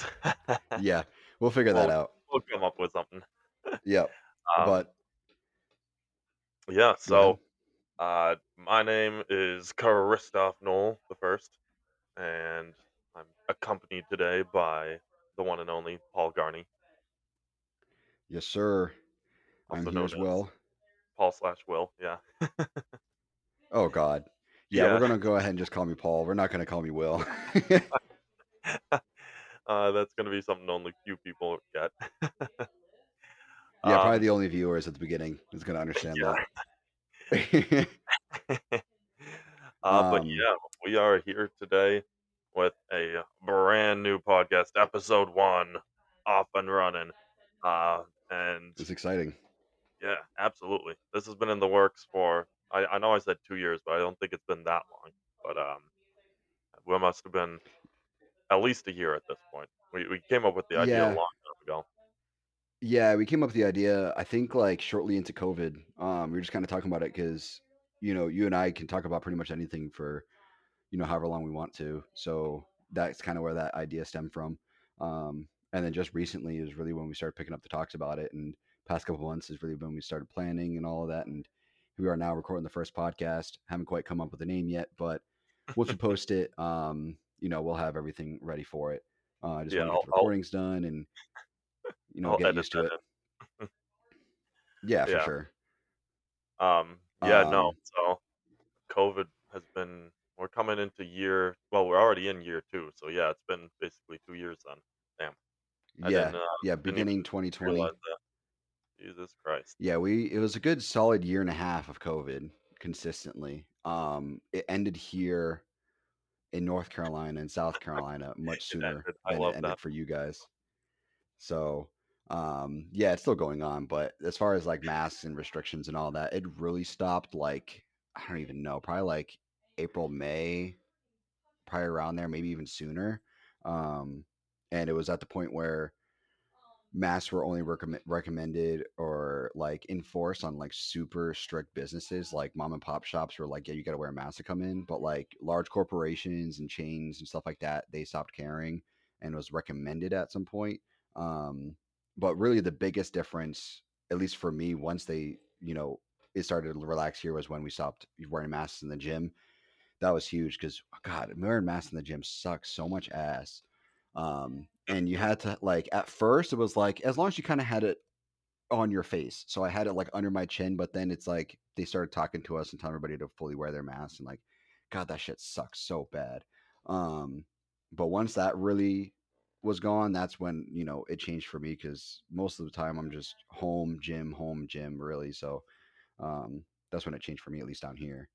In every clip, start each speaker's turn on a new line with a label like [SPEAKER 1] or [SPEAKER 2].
[SPEAKER 1] Yeah, we'll figure that
[SPEAKER 2] we'll
[SPEAKER 1] out.
[SPEAKER 2] we'll come up with something.
[SPEAKER 1] Yep.
[SPEAKER 2] Um,
[SPEAKER 1] But
[SPEAKER 2] yeah. So, uh, my name is Christoph Knoll the first, and I'm accompanied today by the one and only Paul Garney,
[SPEAKER 1] Yes, sir. I'm
[SPEAKER 2] also
[SPEAKER 1] here
[SPEAKER 2] known
[SPEAKER 1] as well.
[SPEAKER 2] Paul slash Will. Yeah.
[SPEAKER 1] Oh God. Yeah, we're gonna go ahead and just call me Paul. We're not gonna call me Will.
[SPEAKER 2] Uh, that's gonna be something only few people get.
[SPEAKER 1] Yeah, probably
[SPEAKER 2] um,
[SPEAKER 1] the only viewers at the beginning is gonna understand
[SPEAKER 2] yeah.
[SPEAKER 1] that.
[SPEAKER 2] uh, but
[SPEAKER 1] um,
[SPEAKER 2] yeah, we are here today with a brand new podcast, episode one, off and running. Uh, and
[SPEAKER 1] it's exciting.
[SPEAKER 2] yeah, absolutely. This has been in the works for, I, I know I said two years, but I don't think it's been that long. But um, we must have been at least a year at this point. We, we came up with the idea a
[SPEAKER 1] Yeah,
[SPEAKER 2] long time ago.
[SPEAKER 1] yeah, we came up with the idea. I think like shortly into COVID. Um, we were just kind of talking about it because you know you and I can talk about pretty much anything for you know however long we want to. So that's kind of where that idea stemmed from. Um, and then just recently is really when we started picking up the talks about it. And past couple months is really when we started planning and all of that. And we are now recording the first podcast. Haven't quite come up with a name yet, but once we post it, um, you know, we'll have everything ready for it. Uh, I just
[SPEAKER 2] Yeah,
[SPEAKER 1] want to get the
[SPEAKER 2] I'll,
[SPEAKER 1] recordings done and you know
[SPEAKER 2] I'll
[SPEAKER 1] get used to
[SPEAKER 2] that
[SPEAKER 1] it. Yeah, for
[SPEAKER 2] Yeah.
[SPEAKER 1] sure.
[SPEAKER 2] Um, yeah, no.
[SPEAKER 1] Um,
[SPEAKER 2] So COVID has been, we're coming into year, well, we're already in year two. So yeah, it's been basically two years then. Damn. I
[SPEAKER 1] yeah,
[SPEAKER 2] uh,
[SPEAKER 1] yeah. Beginning 2020.
[SPEAKER 2] Jesus Christ.
[SPEAKER 1] Yeah, we it was a good solid year and a half of COVID consistently. Um, it ended here in North Carolina and South Carolina much sooner.
[SPEAKER 2] I
[SPEAKER 1] than it ended
[SPEAKER 2] that.
[SPEAKER 1] for you guys. So, um, yeah, it's still going on, but as far as like masks and restrictions and all that, it really stopped like I don't even know, probably like April, May, probably around there, maybe even sooner. Um, and it was at the point where masks were only recommend, recommended or like enforced on like super strict businesses like mom and pop shops were like yeah you got to wear a mask to come in but like large corporations and chains and stuff like that they stopped caring and was recommended at some point um but really the biggest difference at least for me once they you know it started to relax here was when we stopped wearing masks in the gym. That was huge because god wearing masks in the gym sucks so much ass um and you had to like at first it was like as long as you kind of had it on your face so i had it like under my chin but then it's like they started talking to us and telling everybody to fully wear their masks and like god that shit sucks so bad um but once that really was gone that's when you know it changed for me because most of the time i'm just home gym home gym really so um that's when it changed for me at least down here.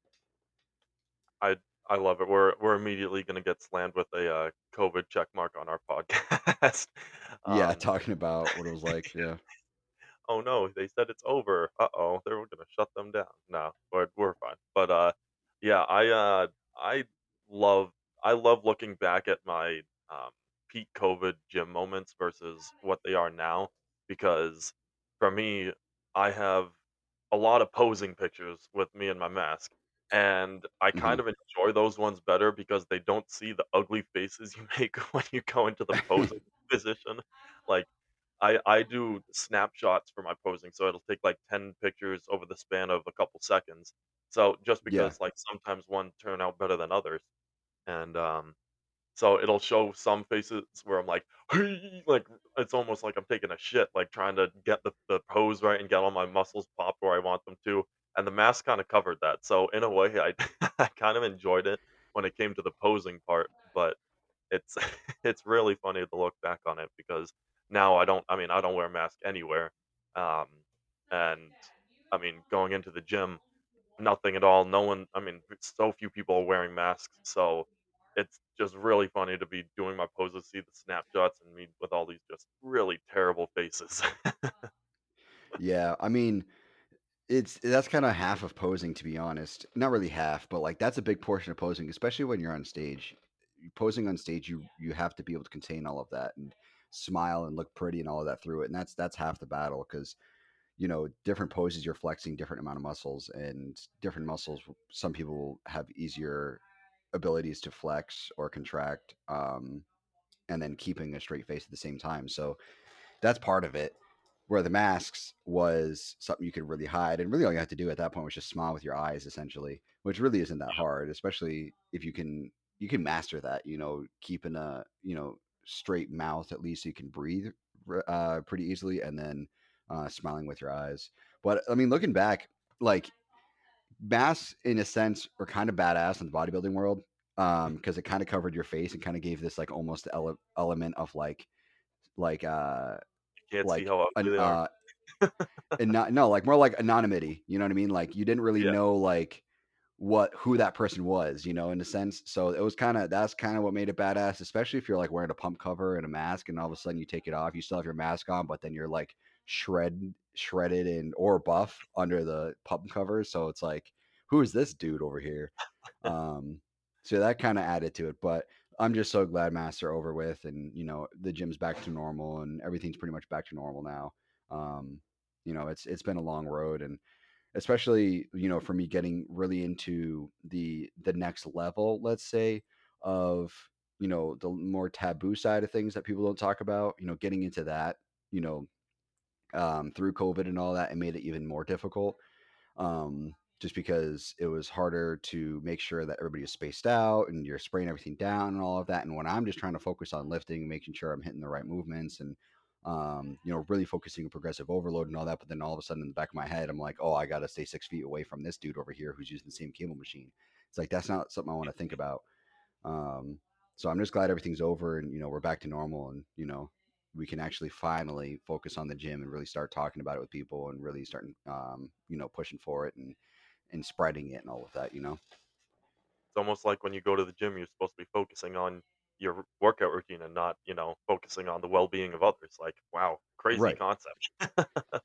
[SPEAKER 2] I I love it. We're we're immediately gonna get slammed with a uh, COVID check mark on our podcast.
[SPEAKER 1] yeah
[SPEAKER 2] um,
[SPEAKER 1] talking about what it was like yeah
[SPEAKER 2] oh no, they said it's over. Uh oh, they're gonna shut them down. No, we're we're fine. But uh, yeah, I uh I love I love looking back at my um peak COVID gym moments versus what they are now because for me, I have a lot of posing pictures with me and my mask. And I kind of enjoy those ones better because they don't see the ugly faces you make when you go into the posing position. Like I I do snapshots for my posing, so it'll take like 10 pictures over the span of a couple seconds. So just
[SPEAKER 1] yeah
[SPEAKER 2] because like sometimes one turn out better than others. And um so it'll show some faces where I'm like, like it's almost like I'm taking a shit, like trying to get the, the pose right and get all my muscles popped where I want them to. And the mask kind of covered that. So in a way, I I kind of enjoyed it when it came to the posing part. But it's it's really funny to look back on it because now I don't. I mean, I don't wear a mask anywhere. Um, and I mean, going into the gym, nothing at all. No one, I mean, so few people are wearing masks, so it's just really funny to be doing my poses, see the snapshots, and me with all these just really terrible faces.
[SPEAKER 1] yeah i mean It's that's kind of half of posing, to be honest. Not really half, but like that's a big portion of posing, especially when you're on stage. Posing on stage, you you have to be able to contain all of that and smile and look pretty and all of that through it, and that's that's half the battle because you know different poses you're flexing different amount of muscles and different muscles. Some people will have easier abilities to flex or contract, um, and then keeping a straight face at the same time. So that's part of it. Where the masks was something you could really hide, and really all you had to do at that point was just smile with your eyes, essentially, which really isn't that hard, especially if you can you can master that. You know, keeping a you know straight mouth at least so you can breathe uh, pretty easily, and then uh, smiling with your eyes. But I mean, looking back, like masks in a sense are kind of badass in the bodybuilding world um because it kind of covered your face and kind of gave this like almost ele- element of like like uh
[SPEAKER 2] Can't see
[SPEAKER 1] like
[SPEAKER 2] how
[SPEAKER 1] an
[SPEAKER 2] ugly they are.
[SPEAKER 1] uh and not no like more like anonymity you know what i mean like you didn't really
[SPEAKER 2] Yeah.
[SPEAKER 1] know like what who that person was, you know, in a sense. So it was kind of that's kind of what made it badass, especially if you're like wearing a pump cover and a mask, and all of a sudden you take it off. You still have your mask on, but then you're like shred shredded and or buff under the pump cover. So it's like, who is this dude over here? Um, so that kind of added to it. But I'm just so glad masks are over with, and you know the gym's back to normal, and everything's pretty much back to normal now. Um, you know, it's it's been a long road, and especially you know for me getting really into the the next level let's say of you know the more taboo side of things that people don't talk about you know getting into that you know um, through covid and all that it made it even more difficult um, just because it was harder to make sure that everybody is spaced out and you're spraying everything down and all of that. And when I'm just trying to focus on lifting making sure I'm hitting the right movements and um, you know, really focusing on progressive overload and all that, but then all of a sudden in the back of my head, I'm like, oh, I got to stay six feet away from this dude over here who's using the same cable machine. It's like that's not something I want to think about. Um, so I'm just glad everything's over and you know we're back to normal and you know we can actually finally focus on the gym and really start talking about it with people and really starting um, you know pushing for it and and spreading it and all of that. You know.
[SPEAKER 2] It's almost like when you go to the gym, you're supposed to be focusing on your workout routine and not, you know, focusing on the well-being of others. Like, wow, crazy
[SPEAKER 1] Right.
[SPEAKER 2] concept.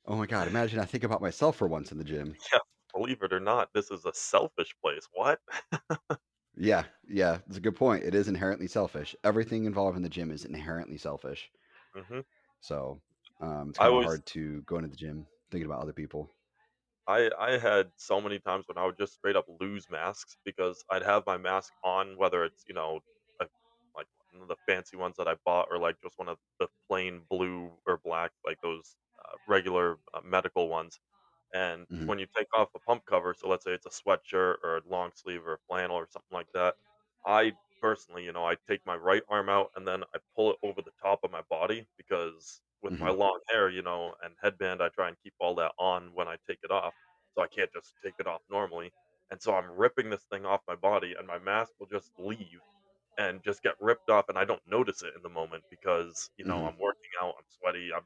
[SPEAKER 1] Oh my God. Imagine I think about myself for once in the gym.
[SPEAKER 2] Yeah, believe it or not, this is a selfish place. What?
[SPEAKER 1] Yeah. Yeah. It's a good point. It is inherently selfish. Everything involved in the gym is inherently selfish.
[SPEAKER 2] Mhm.
[SPEAKER 1] So um, it's kind of
[SPEAKER 2] always
[SPEAKER 1] hard to go into the gym thinking about other people.
[SPEAKER 2] I I had so many times when I would just straight up lose masks because I'd have my mask on, whether it's, you know, a, like one of the fancy ones that I bought or like just one of the plain blue or black, like those uh, regular uh, medical ones. And
[SPEAKER 1] hmm
[SPEAKER 2] when you take off the pump cover, so let's say it's a sweatshirt or a long sleeve or a flannel or something like that, I personally, you know, I take my right arm out and then I pull it over the top of my body because with my
[SPEAKER 1] hmm
[SPEAKER 2] long hair, you know, and headband, I try and keep all that on when I take it off. So I can't just take it off normally. And so I'm ripping this thing off my body and my mask will just leave and just get ripped off and I don't notice it in the moment because, you know,
[SPEAKER 1] hmm
[SPEAKER 2] I'm working out, I'm sweaty, I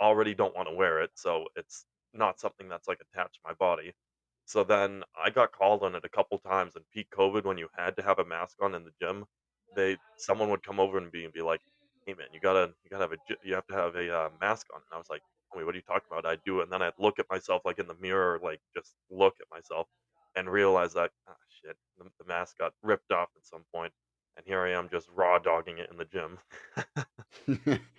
[SPEAKER 2] already don't want to wear it. So it's not something that's like attached to my body. So then I got called on it a couple times in peak COVID when you had to have a mask on in the gym. They someone would come over and be and be like, "Hey man, you gotta you gotta have a you have to have a uh, mask on." And I was like, "Wait, what are you talking about?" I do, and then I'd look at myself like in the mirror, like just look at myself, and realize that ah shit, the, the mask got ripped off at some point, and here I am just raw dogging it in the gym.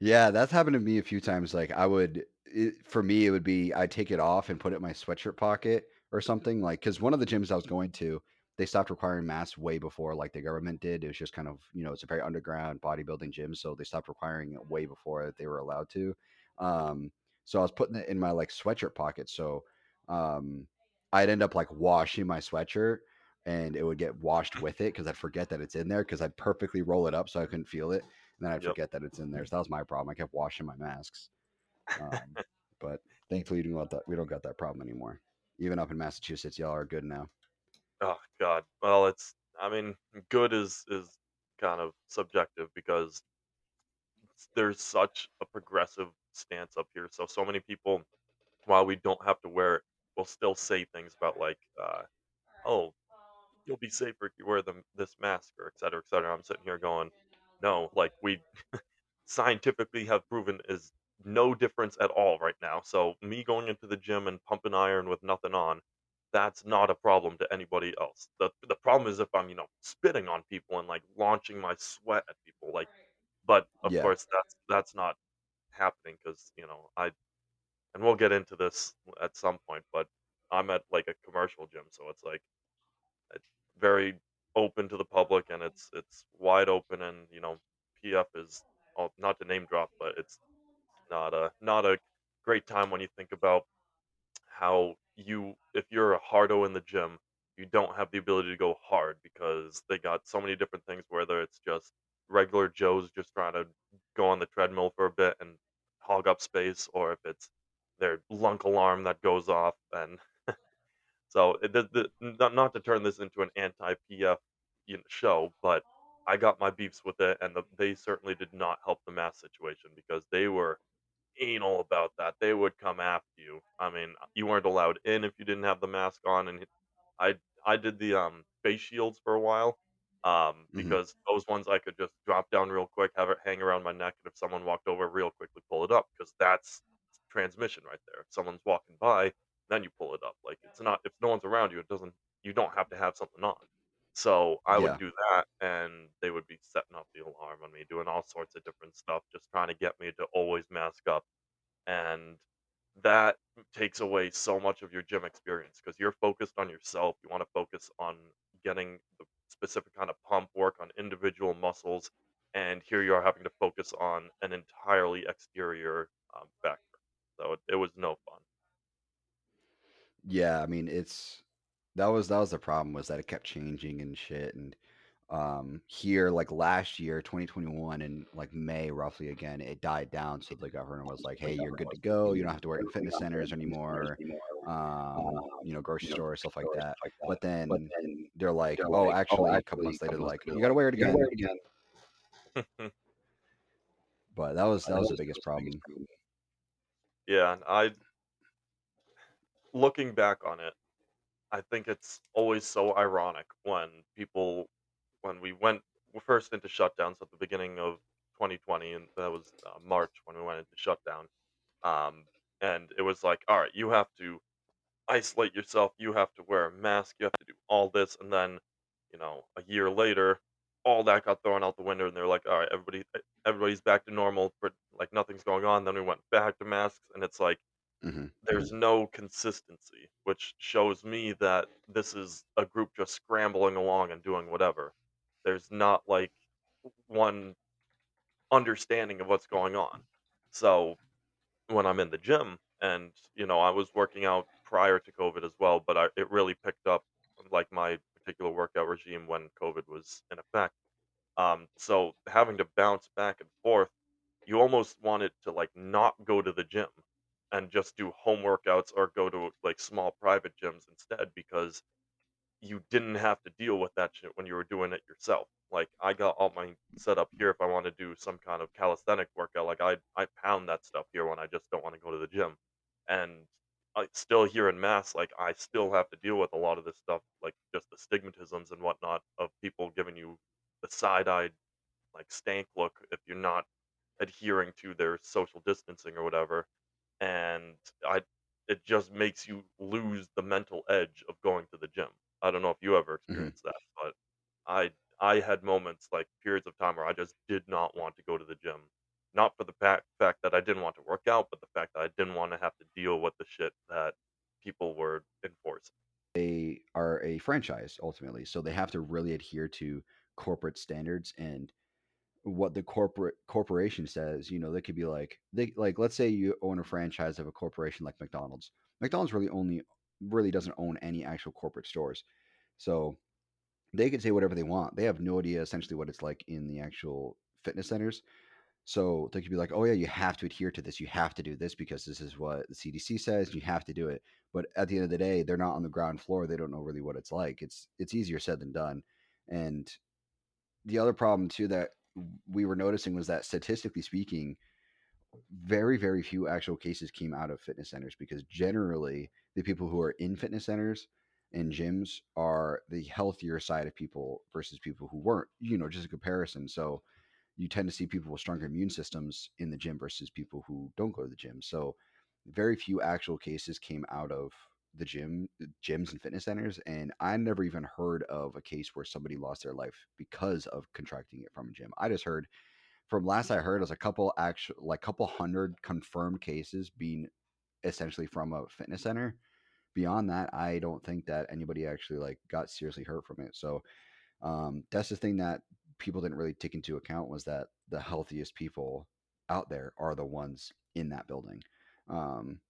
[SPEAKER 1] Yeah, that's happened to me a few times. Like I would, it, for me, it would be I'd take it off and put it in my sweatshirt pocket or something. Like because one of the gyms I was going to, they stopped requiring masks way before like the government did. It was just kind of you know it's a very underground bodybuilding gym, so they stopped requiring it way before they were allowed to. Um, so I was putting it in my like sweatshirt pocket. So um, I'd end up like washing my sweatshirt. And it would get washed with it because I'd forget that it's in there because I'd perfectly roll it up so I couldn't feel it and then I'd
[SPEAKER 2] yep.
[SPEAKER 1] forget that it's in there. So that was my problem. I kept washing my masks. Um, but thankfully, we don't got that. We don't got that problem anymore. Even up in Massachusetts, y'all are good now.
[SPEAKER 2] Oh god. Well, it's I mean, good is is kind of subjective because there's such a progressive stance up here. So so many people, while we don't have to wear it, will still say things about like, uh, "Oh, you'll be safer if you wear the this mask," or et cetera, et cetera. I'm sitting here going, "No, like we scientifically have proven is no difference at all right now. So me going into the gym and pumping iron with nothing on, that's not a problem to anybody else. The the problem is if I'm, you know, spitting on people and like launching my sweat at people. Like but of
[SPEAKER 1] Yeah.
[SPEAKER 2] course that's that's not happening because, you know, I and we'll get into this at some point, but I'm at like a commercial gym, so it's like it's very open to the public and it's it's wide open and, you know, PF is oh, not to name drop, but it's not a not a great time when you think about how you if you're a hardo in the gym, you don't have the ability to go hard because they got so many different things, whether it's just regular Joes just trying to go on the treadmill for a bit and hog up space, or if it's their lunk alarm that goes off. And so, the, the, not, not to turn this into an anti-PF you know, show, but I got my beefs with it, and the, they certainly did not help the mass situation because they were anal about that. They would come after you. I mean, you weren't allowed in if you didn't have the mask on, and I I did the um face shields for a while, um,
[SPEAKER 1] hmm
[SPEAKER 2] because those ones I could just drop down real quick, have it hang around my neck, and if someone walked over, real quickly pull it up because that's transmission right there. If someone's walking by, then you pull it up. Like it's not if no one's around you, it doesn't. You don't have to have something on. So I would
[SPEAKER 1] Yeah.
[SPEAKER 2] do that, and they would be setting up the alarm on me, doing all sorts of different stuff, just trying to get me to always mask up and that takes away so much of your gym experience because you're focused on yourself. You want to focus on getting the specific kind of pump work on individual muscles, and here you are having to focus on an entirely exterior um, factor. So it, it was no fun.
[SPEAKER 1] Yeah, I mean, it's that was that was the problem was that it kept changing and shit and um here like last year 2021 in like May roughly again it died down so the government was like hey you're good to go you don't have to work in fitness centers anymore um you know grocery stores stuff like that. but then they're like oh actually a couple months later like you got to wear it again. But that was that was the biggest problem.
[SPEAKER 2] yeah, I looking back on it, I think it's always so ironic when people when we went first into shutdowns at the beginning of 2020, and that was uh, March when we went into shutdown Um, and it was like, all right, you have to isolate yourself, you have to wear a mask, you have to do all this, and then, you know, a year later, all that got thrown out the window, and they're like, all right, everybody, everybody's back to normal, for like nothing's going on. Then we went back to masks, and it's like
[SPEAKER 1] hmm
[SPEAKER 2] there's no consistency, which shows me that this is a group just scrambling along and doing whatever. There's not like one understanding of what's going on. So when I'm in the gym and, you know, I was working out prior to COVID as well, but I it really picked up, like, my particular workout regime when COVID was in effect. Um, so having to bounce back and forth, you almost wanted to, like, not go to the gym and just do home workouts or go to, like, small private gyms instead because you didn't have to deal with that shit when you were doing it yourself. Like, I got all my set up here if I wanna do some kind of calisthenic workout, like, I I pound that stuff here when I just don't wanna go to the gym, and, I still here in Mass, like, I still have to deal with a lot of this stuff, like, just the stigmatisms and whatnot of people giving you the side-eyed, like, stank look if you're not adhering to their social distancing or whatever, and I it just makes you lose the mental edge of going to the gym. I don't know if you ever
[SPEAKER 1] hmm
[SPEAKER 2] experienced that, but I I had moments, like, periods of time where I just did not want to go to the gym. Not for the fact fact that I didn't want to work out, but the fact that I didn't wanna have to deal with the shit that people were enforcing.
[SPEAKER 1] they are a franchise ultimately so they have to really adhere to corporate standards and what the corporate corporation says, you know, they could be like they like let's say you own a franchise of a corporation like McDonald's. McDonald's really only really doesn't own any actual corporate stores. So they could say whatever they want. They have no idea essentially what it's like in the actual fitness centers. So they could be like, "Oh yeah, you have to adhere to this. You have to do this because this is what the CDC says. You have to do it." But at the end of the day, they're not on the ground floor. They don't know really what it's like. It's it's easier said than done. And the other problem too that we were noticing was that statistically speaking, very very few actual cases came out of fitness centers because generally the people who are in fitness centers and gyms are the healthier side of people versus people who weren't. You know, just a comparison. So you tend to see people with stronger immune systems in the gym versus people who don't go to the gym. So very few actual cases came out of the gym gyms and fitness centers and i never even heard of a case where somebody lost their life because of contracting it from a gym. I just heard from last i heard it was a couple actual like couple hundred confirmed cases being essentially from a fitness center. Beyond that i don't think that anybody actually like got seriously hurt from it. So Um, that's the thing that people didn't really take into account was that the healthiest people out there are the ones in that building, um,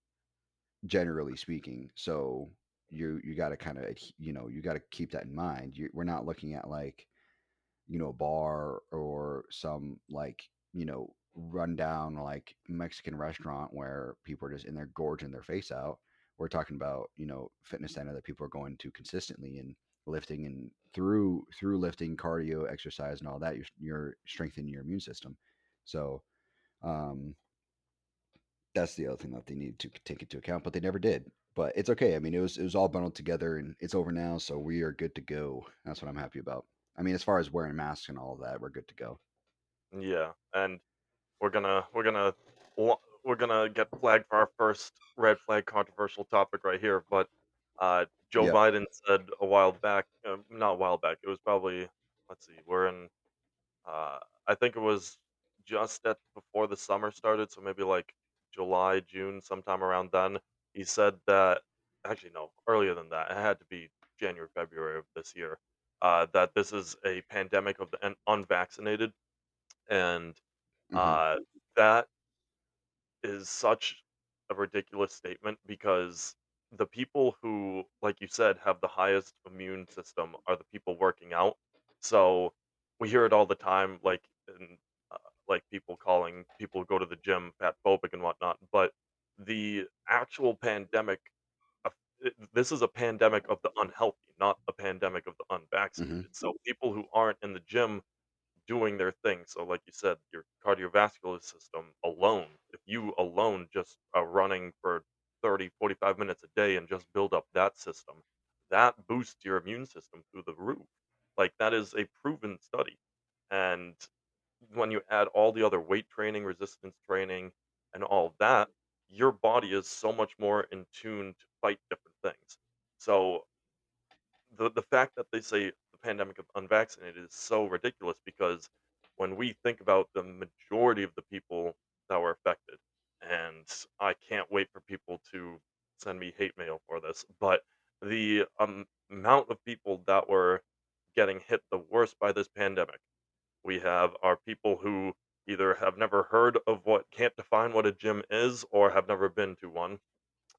[SPEAKER 1] generally speaking. So you you got to kind of you know you got to keep that in mind. You, we're not looking at like you know a bar or some like you know rundown like Mexican restaurant where people are just in there gorging their face out. We're talking about you know fitness center that people are going to consistently and lifting and through through lifting, cardio, exercise, and all that. You're, you're strengthening your immune system. So um, that's the other thing that they needed to take into account, but they never did. But it's okay. I mean, it was it was all bundled together, and it's over now, so we are good to go. That's what I'm happy about. I mean, as far as wearing masks and all of that, we're good to go.
[SPEAKER 2] Yeah, and we're gonna we're gonna we're gonna get flagged for our first red flag controversial topic right here. But uh, Joe. Biden said a while back, uh, not a while back. It was probably let's see, we're in. Uh, I think it was just at before the summer started, so maybe like July, June, sometime around then. He said that actually no, earlier than that. It had to be January, February of this year. Uh, that this is a pandemic of the un- unvaccinated, and
[SPEAKER 1] hmm
[SPEAKER 2] uh, that is such a ridiculous statement because the people who, like you said, have the highest immune system are the people working out. So we hear it all the time, like in, like people calling people who go to the gym fat phobic and whatnot. But the actual pandemic, eh, this is a pandemic of the unhealthy, not a pandemic of the unvaccinated. Mm-hmm. So people who aren't in the gym doing their thing. So, like you said, your cardiovascular system alone, if you alone just are running for 30, 45 minutes a day and just build up that system, that boosts your immune system through the roof. Like, that is a proven study. And when you add all the other weight training, resistance training, and all of that, your body is so much more in tune to fight different things. So, the the fact that they say the pandemic of unvaccinated is so ridiculous because when we think about the majority of the people that were affected, and I can't wait for people to send me hate mail for this, but the um, amount of people that were getting hit the worst by this pandemic, we have are people who either have never heard of what can't define what a gym is or have never been to one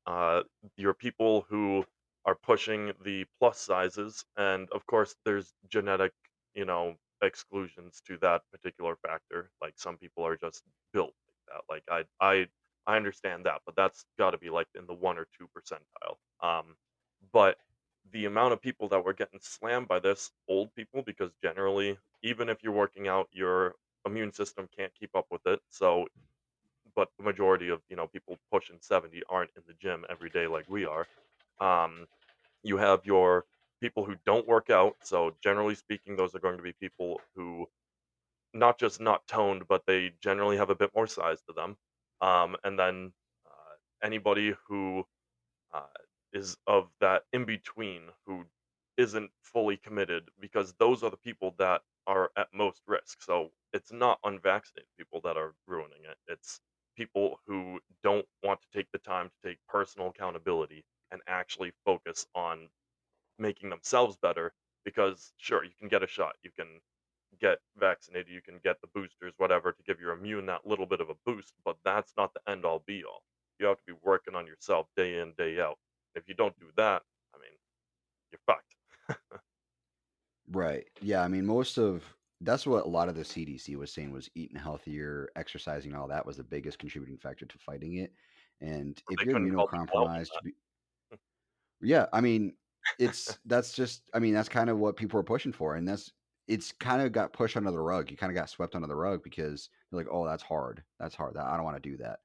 [SPEAKER 2] uh, your people who are pushing the plus sizes, and of course, there's genetic, you know, exclusions to that particular factor. Like some people are just built like that. Like I, I, I understand that, but that's got to be like in the one or two percentile. Um, but the amount of people that were getting slammed by this, old people, because generally, even if you're working out, your immune system can't keep up with it. So but the majority of you know people pushing 70 aren't in the gym every day like we are um, you have your people who don't work out so generally speaking those are going to be people who not just not toned but they generally have a bit more size to them um, and then uh, anybody who uh, is of that in between who isn't fully committed because those are the people that are at most risk. So it's not unvaccinated people that are ruining it. It's people who don't want to take the time to take personal accountability and actually focus on making themselves better because sure you can get a shot you can get vaccinated you can get the boosters whatever to give your immune that little bit of a boost but that's not the end all be all you have to be working on yourself day in day out if you don't do that i mean you're fucked
[SPEAKER 1] Right. Yeah. I mean, most of that's what a lot of the CDC was saying was eating healthier, exercising, all that was the biggest contributing factor to fighting it. And if
[SPEAKER 2] they
[SPEAKER 1] you're
[SPEAKER 2] couldn't call people out on
[SPEAKER 1] immunocompromised, Yeah, I mean, it's that's just I mean, that's kind of what people are pushing for, and that's it's kind of got pushed under the rug. You kind of got swept under the rug because you're like, "Oh, that's hard. That's hard. I don't want to do that."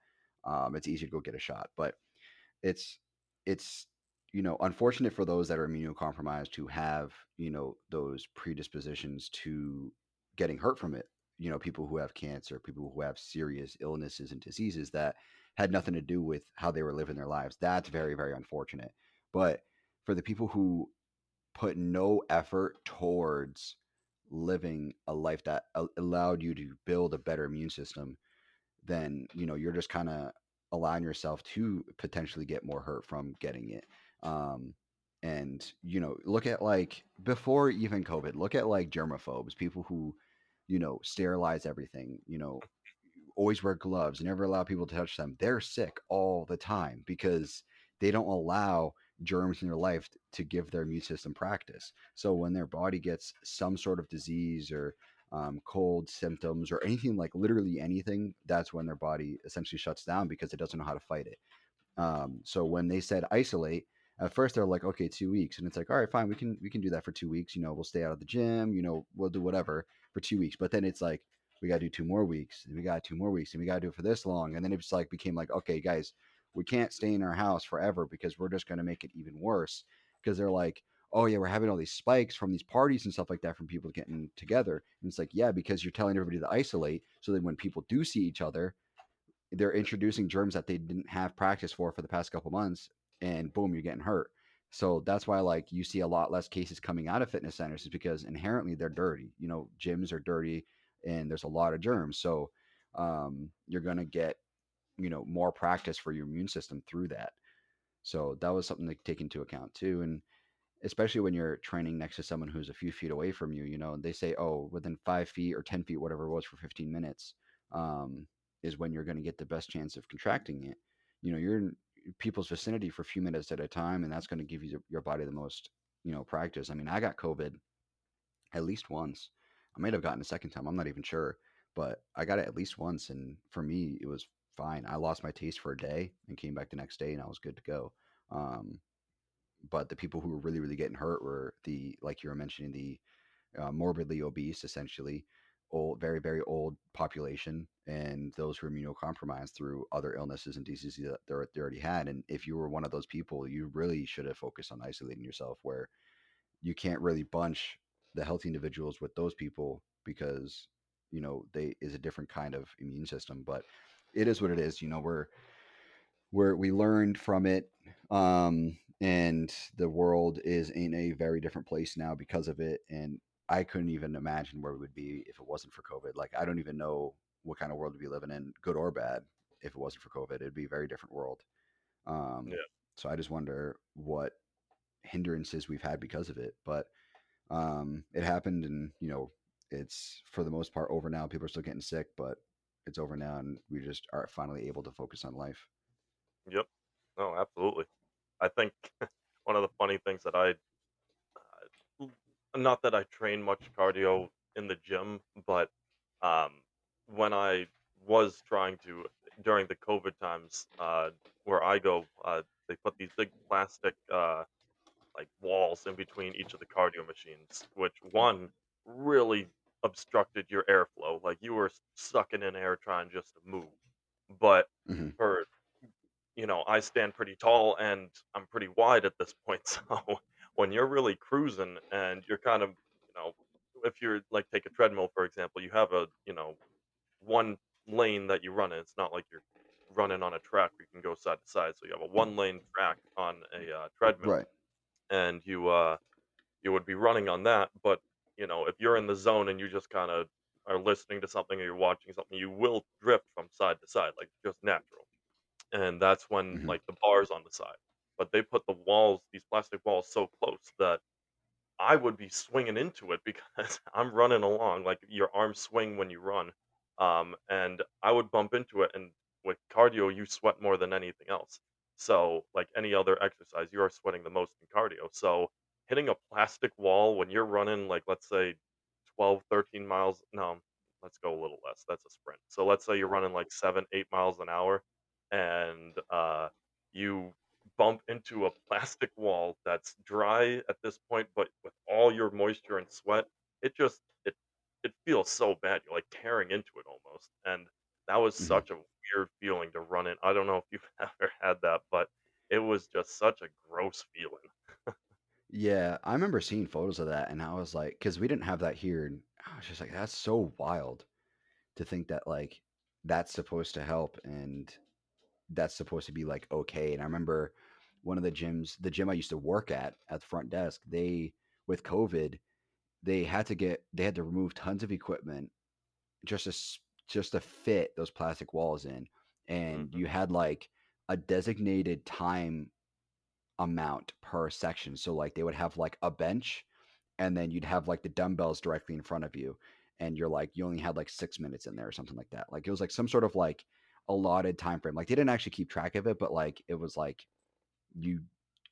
[SPEAKER 1] Um, it's easy to go get a shot, but it's it's you know unfortunate for those that are immunocompromised who have you know those predispositions to getting hurt from it you know people who have cancer people who have serious illnesses and diseases that had nothing to do with how they were living their lives that's very very unfortunate but for the people who put no effort towards living a life that allowed you to build a better immune system then you know you're just kind of allowing yourself to potentially get more hurt from getting it. Um, And you know, look at like before even COVID, look at like germaphobes, people who, you know, sterilize everything, you know, always wear gloves, never allow people to touch them. They're sick all the time because they don't allow germs in their life to give their immune system practice. So when their body gets some sort of disease or um, cold symptoms or anything like literally anything, that's when their body essentially shuts down because it doesn't know how to fight it. Um, so when they said isolate, at first they're like, okay, two weeks, and it's like, all right, fine, we can we can do that for two weeks. You know, we'll stay out of the gym. You know, we'll do whatever for two weeks. But then it's like, we got to do two more weeks, and we got two more weeks, and we got to do it for this long. And then it's like became like, okay, guys, we can't stay in our house forever because we're just going to make it even worse. Because they're like, oh yeah, we're having all these spikes from these parties and stuff like that from people getting together. And it's like, yeah, because you're telling everybody to isolate, so that when people do see each other, they're introducing germs that they didn't have practice for for the past couple months, and boom, you're getting hurt. So that's why like you see a lot less cases coming out of fitness centers is because inherently they're dirty. You know, gyms are dirty and there's a lot of germs. So um, you're gonna get you know more practice for your immune system through that. So that was something to take into account too. And especially when you're training next to someone who's a few feet away from you, you know, they say, oh, within five feet or 10 feet, whatever it was for 15 minutes, um, is when you're going to get the best chance of contracting it. You know, you're people's vicinity for a few minutes at a time, and that's going to give you your body the most, you know, practice. I mean, I got COVID at least once. I might have gotten a second time. I'm not even sure, but I got it at least once, and for me, it was fine. I lost my taste for a day and came back the next day, and I was good to go. Um, but the people who were really really getting hurt were the like you were mentioning the uh, morbidly obese essentially old very very old population and those who are immunocompromised through other illnesses and diseases that they already had and if you were one of those people you really should have focused on isolating yourself where you can't really bunch the healthy individuals with those people because you know they is a different kind of immune system but it is what it is you know we're where we learned from it um, and the world is in a very different place now because of it and i couldn't even imagine where we would be if it wasn't for covid like i don't even know what kind of world we'd be living in good or bad if it wasn't for covid it'd be a very different world um,
[SPEAKER 2] Yeah.
[SPEAKER 1] so i just wonder what hindrances we've had because of it but um, it happened and you know it's for the most part over now people are still getting sick but it's over now and we just are finally able to focus on life
[SPEAKER 2] Yep. No, absolutely. I think one of the funny things that I not that I train much cardio in the gym, but um, when I was trying to during the COVID times, uh, where I go, uh, they put these big plastic uh, like walls in between each of the cardio machines, which one really obstructed your airflow. Like you were sucking in air trying just to move. But
[SPEAKER 1] hmm
[SPEAKER 2] for you know, I stand pretty tall and I'm pretty wide at this point. So when you're really cruising and you're kind of, you know, if you're like take a treadmill for example, you have a, you know, one lane that you run in. It's not like you're running on a track where you can go side to side. So you have a one lane track on a uh, treadmill
[SPEAKER 1] right
[SPEAKER 2] and you uh you would be running on that, but you know, if you're in the zone and you just kind of are listening to something or you're watching something, you will drift from side to side like just natural and that's when
[SPEAKER 1] hmm
[SPEAKER 2] like the bars on the side. But they put the walls, these plastic walls, so close that I would be swinging into it because I'm running along, like your arms swing when you run, um, and I would bump into it. And with cardio, you sweat more than anything else. So, like any other exercise, you are sweating the most in cardio. So, hitting a plastic wall when you're running, like let's say 12, 13 miles, no, let's go a little less. That's a sprint. So, let's say you're running like seven, eight miles an hour, and uh, you bump into a plastic wall that's dry at this point, but with all your moisture and sweat, it just it it feels so bad. You're like tearing into it almost. And that was
[SPEAKER 1] hmm
[SPEAKER 2] such a weird feeling to run in. I don't know if you've ever had that, but it was just such a gross feeling.
[SPEAKER 1] Yeah, I remember seeing photos of that, and I was like, because we didn't have that here, and I was just like, that's so wild to think that like that's supposed to help, and that's supposed to be like okay. And I remember one of the gyms, the gym I used to work at at the front desk, they with COVID, they had to get they had to remove tons of equipment just to just to fit those plastic walls in, and
[SPEAKER 2] hmm
[SPEAKER 1] you had like a designated time amount per section. So like they would have like a bench and then you'd have like the dumbbells directly in front of you and you're like you only had like 6 minutes in there or something like that. Like it was like some sort of like allotted time frame. Like they didn't actually keep track of it, but like it was like you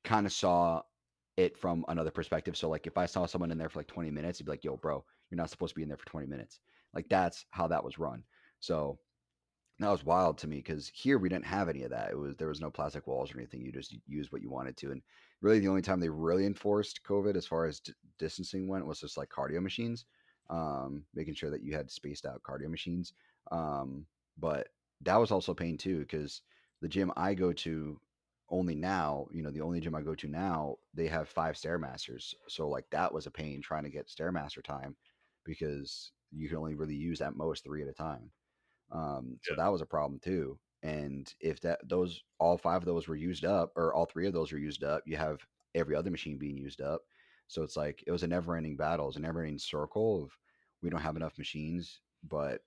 [SPEAKER 1] kind of saw it from another perspective. So like if I saw someone in there for like 20 minutes, you'd be like, "Yo, bro, you're not supposed to be in there for 20 minutes." Like that's how that was run. So that was wild to me because here we didn't have any of that. It was there was no plastic walls or anything. You just used what you wanted to, and really the only time they really enforced COVID as far as d- distancing went was just like cardio machines, um, making sure that you had spaced out cardio machines. Um, but that was also pain too because the gym I go to only now, you know, the only gym I go to now, they have five stairmasters. So like that was a pain trying to get stairmaster time because you can only really use at most three at a time. Um, so that was a problem too. And if that those all five of those were used up, or all three of those were used up, you have every other machine being used up. So it's like it was a never-ending battle. It was a never-ending circle of we don't have enough machines, but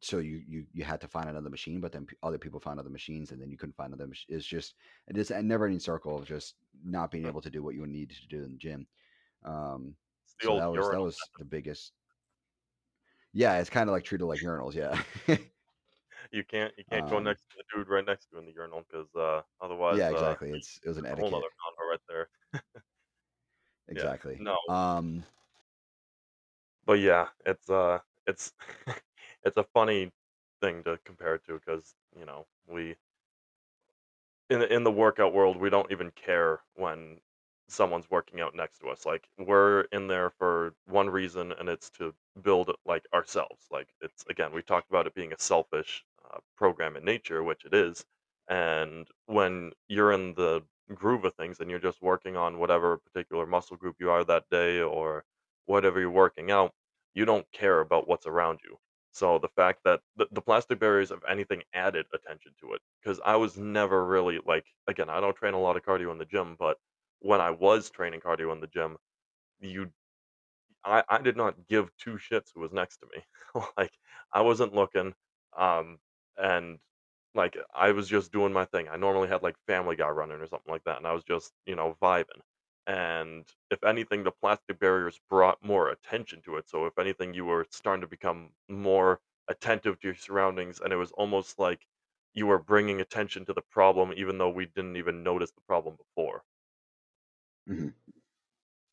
[SPEAKER 1] so you you you had to find another machine, but then p- other people found other machines, and then you couldn't find other. Mach- it's just it is a never-ending circle of just not being able to do what you needed to do in the gym. Um,
[SPEAKER 2] the
[SPEAKER 1] so that was that was the biggest. Yeah, it's kind of like treated like urinals. Yeah.
[SPEAKER 2] You can't you can't go
[SPEAKER 1] um,
[SPEAKER 2] next to the dude right next to you in the urinal 'cause, uh, otherwise,
[SPEAKER 1] Yeah,
[SPEAKER 2] uh,
[SPEAKER 1] exactly. It's it was an
[SPEAKER 2] a whole
[SPEAKER 1] etiquette.
[SPEAKER 2] convo right there. Yeah.
[SPEAKER 1] Exactly.
[SPEAKER 2] No,
[SPEAKER 1] Um,
[SPEAKER 2] but yeah, it's, uh, it's it's a funny thing to compare it to because you know, we in the in the workout world, we don't even care when someone's working out next to us. Like we're in there for one reason, and it's to build like ourselves. Like it's again, we talked about it being a selfish uh, program in nature, which it is. And when you're in the groove of things and you're just working on whatever particular muscle group you are that day or whatever you're working out, you don't care about what's around you. So the fact that the, the plastic barriers, if anything, added attention to it because I was never really like again, I don't train a lot of cardio in the gym, but when I was training cardio in the gym, you I I did not give 2 shits who was next to me. Like, I wasn't looking, um, and, like, I was just doing my thing. I normally had, like, Family Guy running or something like that, and I was just, you know, vibing. And if anything, the plastic barriers brought more attention to it. So if anything, you were starting to become more attentive to your surroundings, and it was almost like you were bringing attention to the problem even though we didn't even notice the problem before.
[SPEAKER 1] mhm.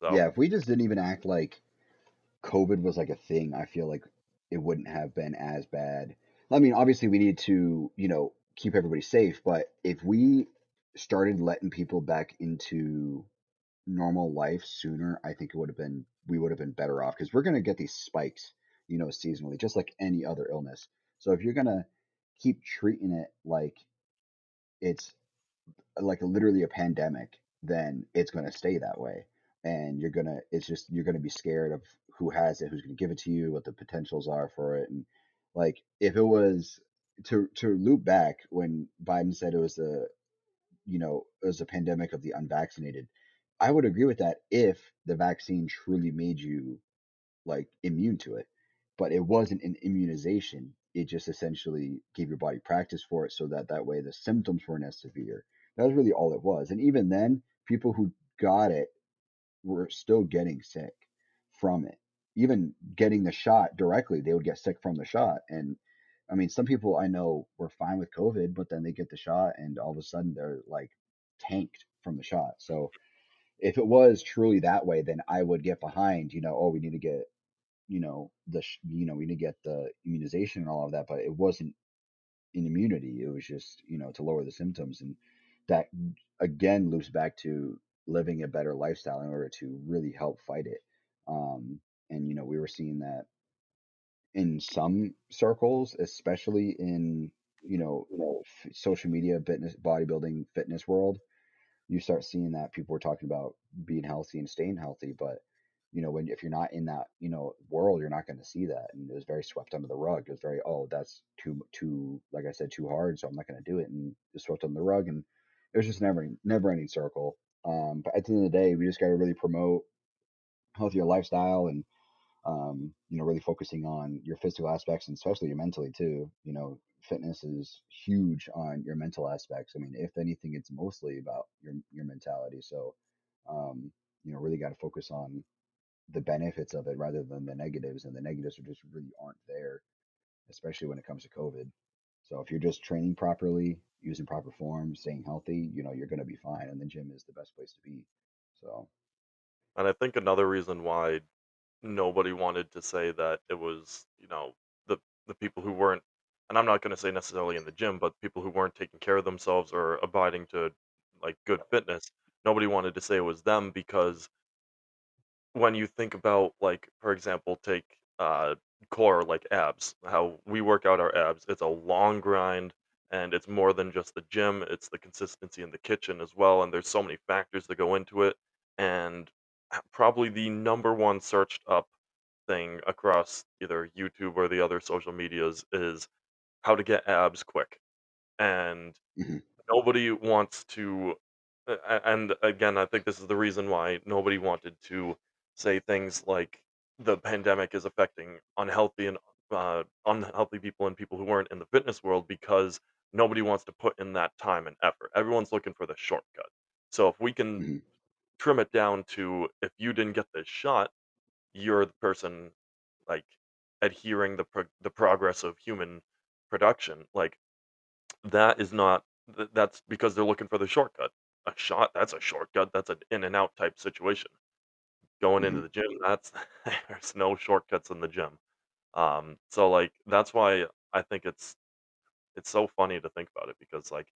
[SPEAKER 2] So,
[SPEAKER 1] yeah, if we just didn't even act like COVID was like a thing, I feel like it wouldn't have been as bad. I mean, obviously we need to, you know, keep everybody safe, but if we started letting people back into normal life sooner, I think it would have been we would have been better off because we're going to get these spikes, you know, seasonally, just like any other illness. So if you're going to keep treating it like it's like literally a pandemic, then it's going to stay that way. And you're going to, it's just, you're going to be scared of who has it, who's going to give it to you, what the potentials are for it. And like, if it was to, to loop back when Biden said it was a, you know, it was a pandemic of the unvaccinated, I would agree with that if the vaccine truly made you like immune to it. But it wasn't an immunization. It just essentially gave your body practice for it so that that way the symptoms weren't as severe. That was really all it was. And even then, people who got it were still getting sick from it. Even getting the shot directly, they would get sick from the shot. And I mean, some people I know were fine with COVID, but then they get the shot and all of a sudden they're like tanked from the shot. So if it was truly that way, then I would get behind, you know, oh, we need to get you know the sh- you know we need to get the immunization and all of that but it wasn't an immunity it was just you know to lower the symptoms and that again loops back to living a better lifestyle in order to really help fight it um and you know we were seeing that in some circles especially in you know f- social media fitness bodybuilding fitness world you start seeing that people were talking about being healthy and staying healthy, but you know, when if you're not in that, you know, world, you're not going to see that. And it was very swept under the rug. It was very, oh, that's too too, like I said, too hard, so I'm not going to do it, and just swept under the rug. And it was just never never ending circle. Um, but at the end of the day, we just got to really promote healthier lifestyle and um, you know, really focusing on your physical aspects and especially your mentally too. You know, fitness is huge on your mental aspects. I mean, if anything, it's mostly about your your mentality. So, um, you know, really got to focus on the benefits of it rather than the negatives, and the negatives are just really aren't there, especially when it comes to COVID. So if you're just training properly, using proper form, staying healthy, you know, you're gonna be fine, and the gym is the best place to be. So,
[SPEAKER 2] And I think another reason why nobody wanted to say that it was, you know, the the people who weren't and I'm not gonna say necessarily in the gym, but people who weren't taking care of themselves or abiding to, like, good fitness, nobody wanted to say it was them because when you think about, like, for example, take, uh, core, like abs, how we work out our abs, it's a long grind, and it's more than just the gym, it's the consistency in the kitchen as well, and there's so many factors that go into it, and probably the number 1 searched up thing across either YouTube or the other social medias is how to get abs quick, and
[SPEAKER 1] mhm,
[SPEAKER 2] nobody wants to a and again, I think this is the reason why nobody wanted to say things like the pandemic is affecting unhealthy and uh, unhealthy people and people who weren't in the fitness world because nobody wants to put in that time and effort. Everyone's looking for the shortcut. So if we can
[SPEAKER 1] mhm,
[SPEAKER 2] trim it down to if you didn't get this shot, you're the person like adhering the pro- the progress of human production. Like that is not th that's because they're looking for the shortcut. A shot, that's a shortcut, that's an in and out type situation. Going into
[SPEAKER 1] mhm,
[SPEAKER 2] the gym, that's there's no shortcuts in the gym. Um, so, like, that's why I think it's it's so funny to think about it because, like,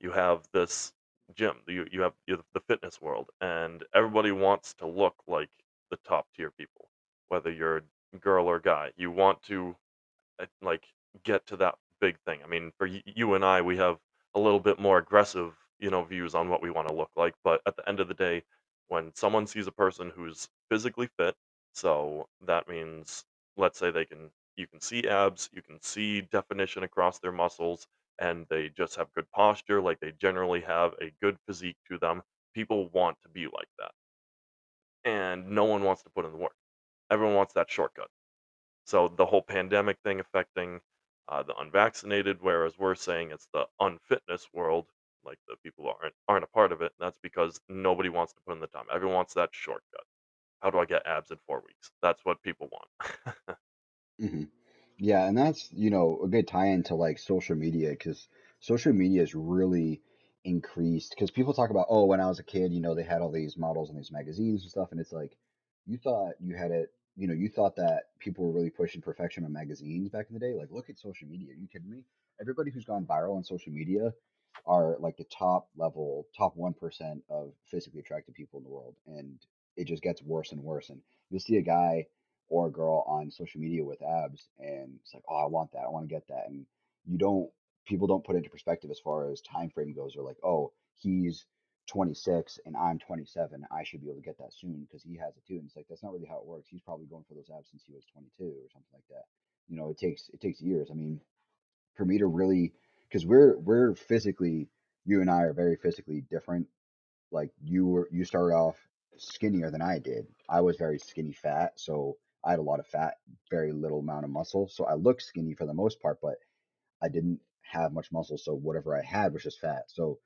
[SPEAKER 2] you have this gym, you you have you have the fitness world, and everybody wants to look like the top tier people, whether you're girl or guy. You want to uh, like get to that big thing. I mean, for y- you and I, we have a little bit more aggressive, you know, views on what we want to look like. But at the end of the day, when someone sees a person who's physically fit, so that means, let's say they can, you can see abs, you can see definition across their muscles, and they just have good posture, like they generally have a good physique to them. People want to be like that, and no one wants to put in the work. Everyone wants that shortcut. So the whole pandemic thing affecting uh, the unvaccinated, whereas we're saying it's the unfitness world, like the people aren't aren't a part of it. That's because nobody wants to put in the time. Everyone wants that shortcut. How do I get abs in four weeks? That's what people want.
[SPEAKER 1] mhm. Yeah, and that's, you know, a good tie-in to like social media because social media has really increased because people talk about, oh, when I was a kid, you know, they had all these models and these magazines and stuff, and it's like you thought you had it, you know, you thought that people were really pushing perfection on magazines back in the day. Like, look at social media. Are you kidding me? Everybody who's gone viral on social media are like the top level, top 1% of physically attractive people in the world. And it just gets worse and worse. And you'll see a guy or a girl on social media with abs and it's like oh i want that i want to get that and you don't people don't put it into perspective as far as time frame goes they're like oh he's 26 and i'm 27 i should be able to get that soon because he has it too and it's like that's not really how it works he's probably going for those abs since he was 22 or something like that you know it takes it takes years i mean for me to really because we're we're physically you and i are very physically different like you were you started off skinnier than I did. I was very skinny fat, so I had a lot of fat, very little amount of muscle. So I looked skinny for the most part, but I didn't have much muscle, so whatever I had was just fat. So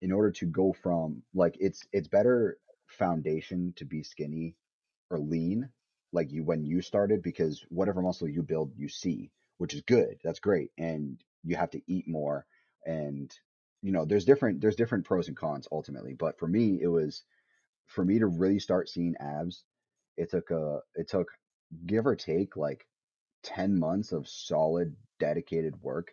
[SPEAKER 1] in order to go from like it's it's better foundation to be skinny or lean like you when you started because whatever muscle you build you see which is good that's great and you have to eat more and you know there's different there's different pros and cons ultimately but for me it was for me to really start seeing abs it took a it took give or take like 10 months of solid dedicated work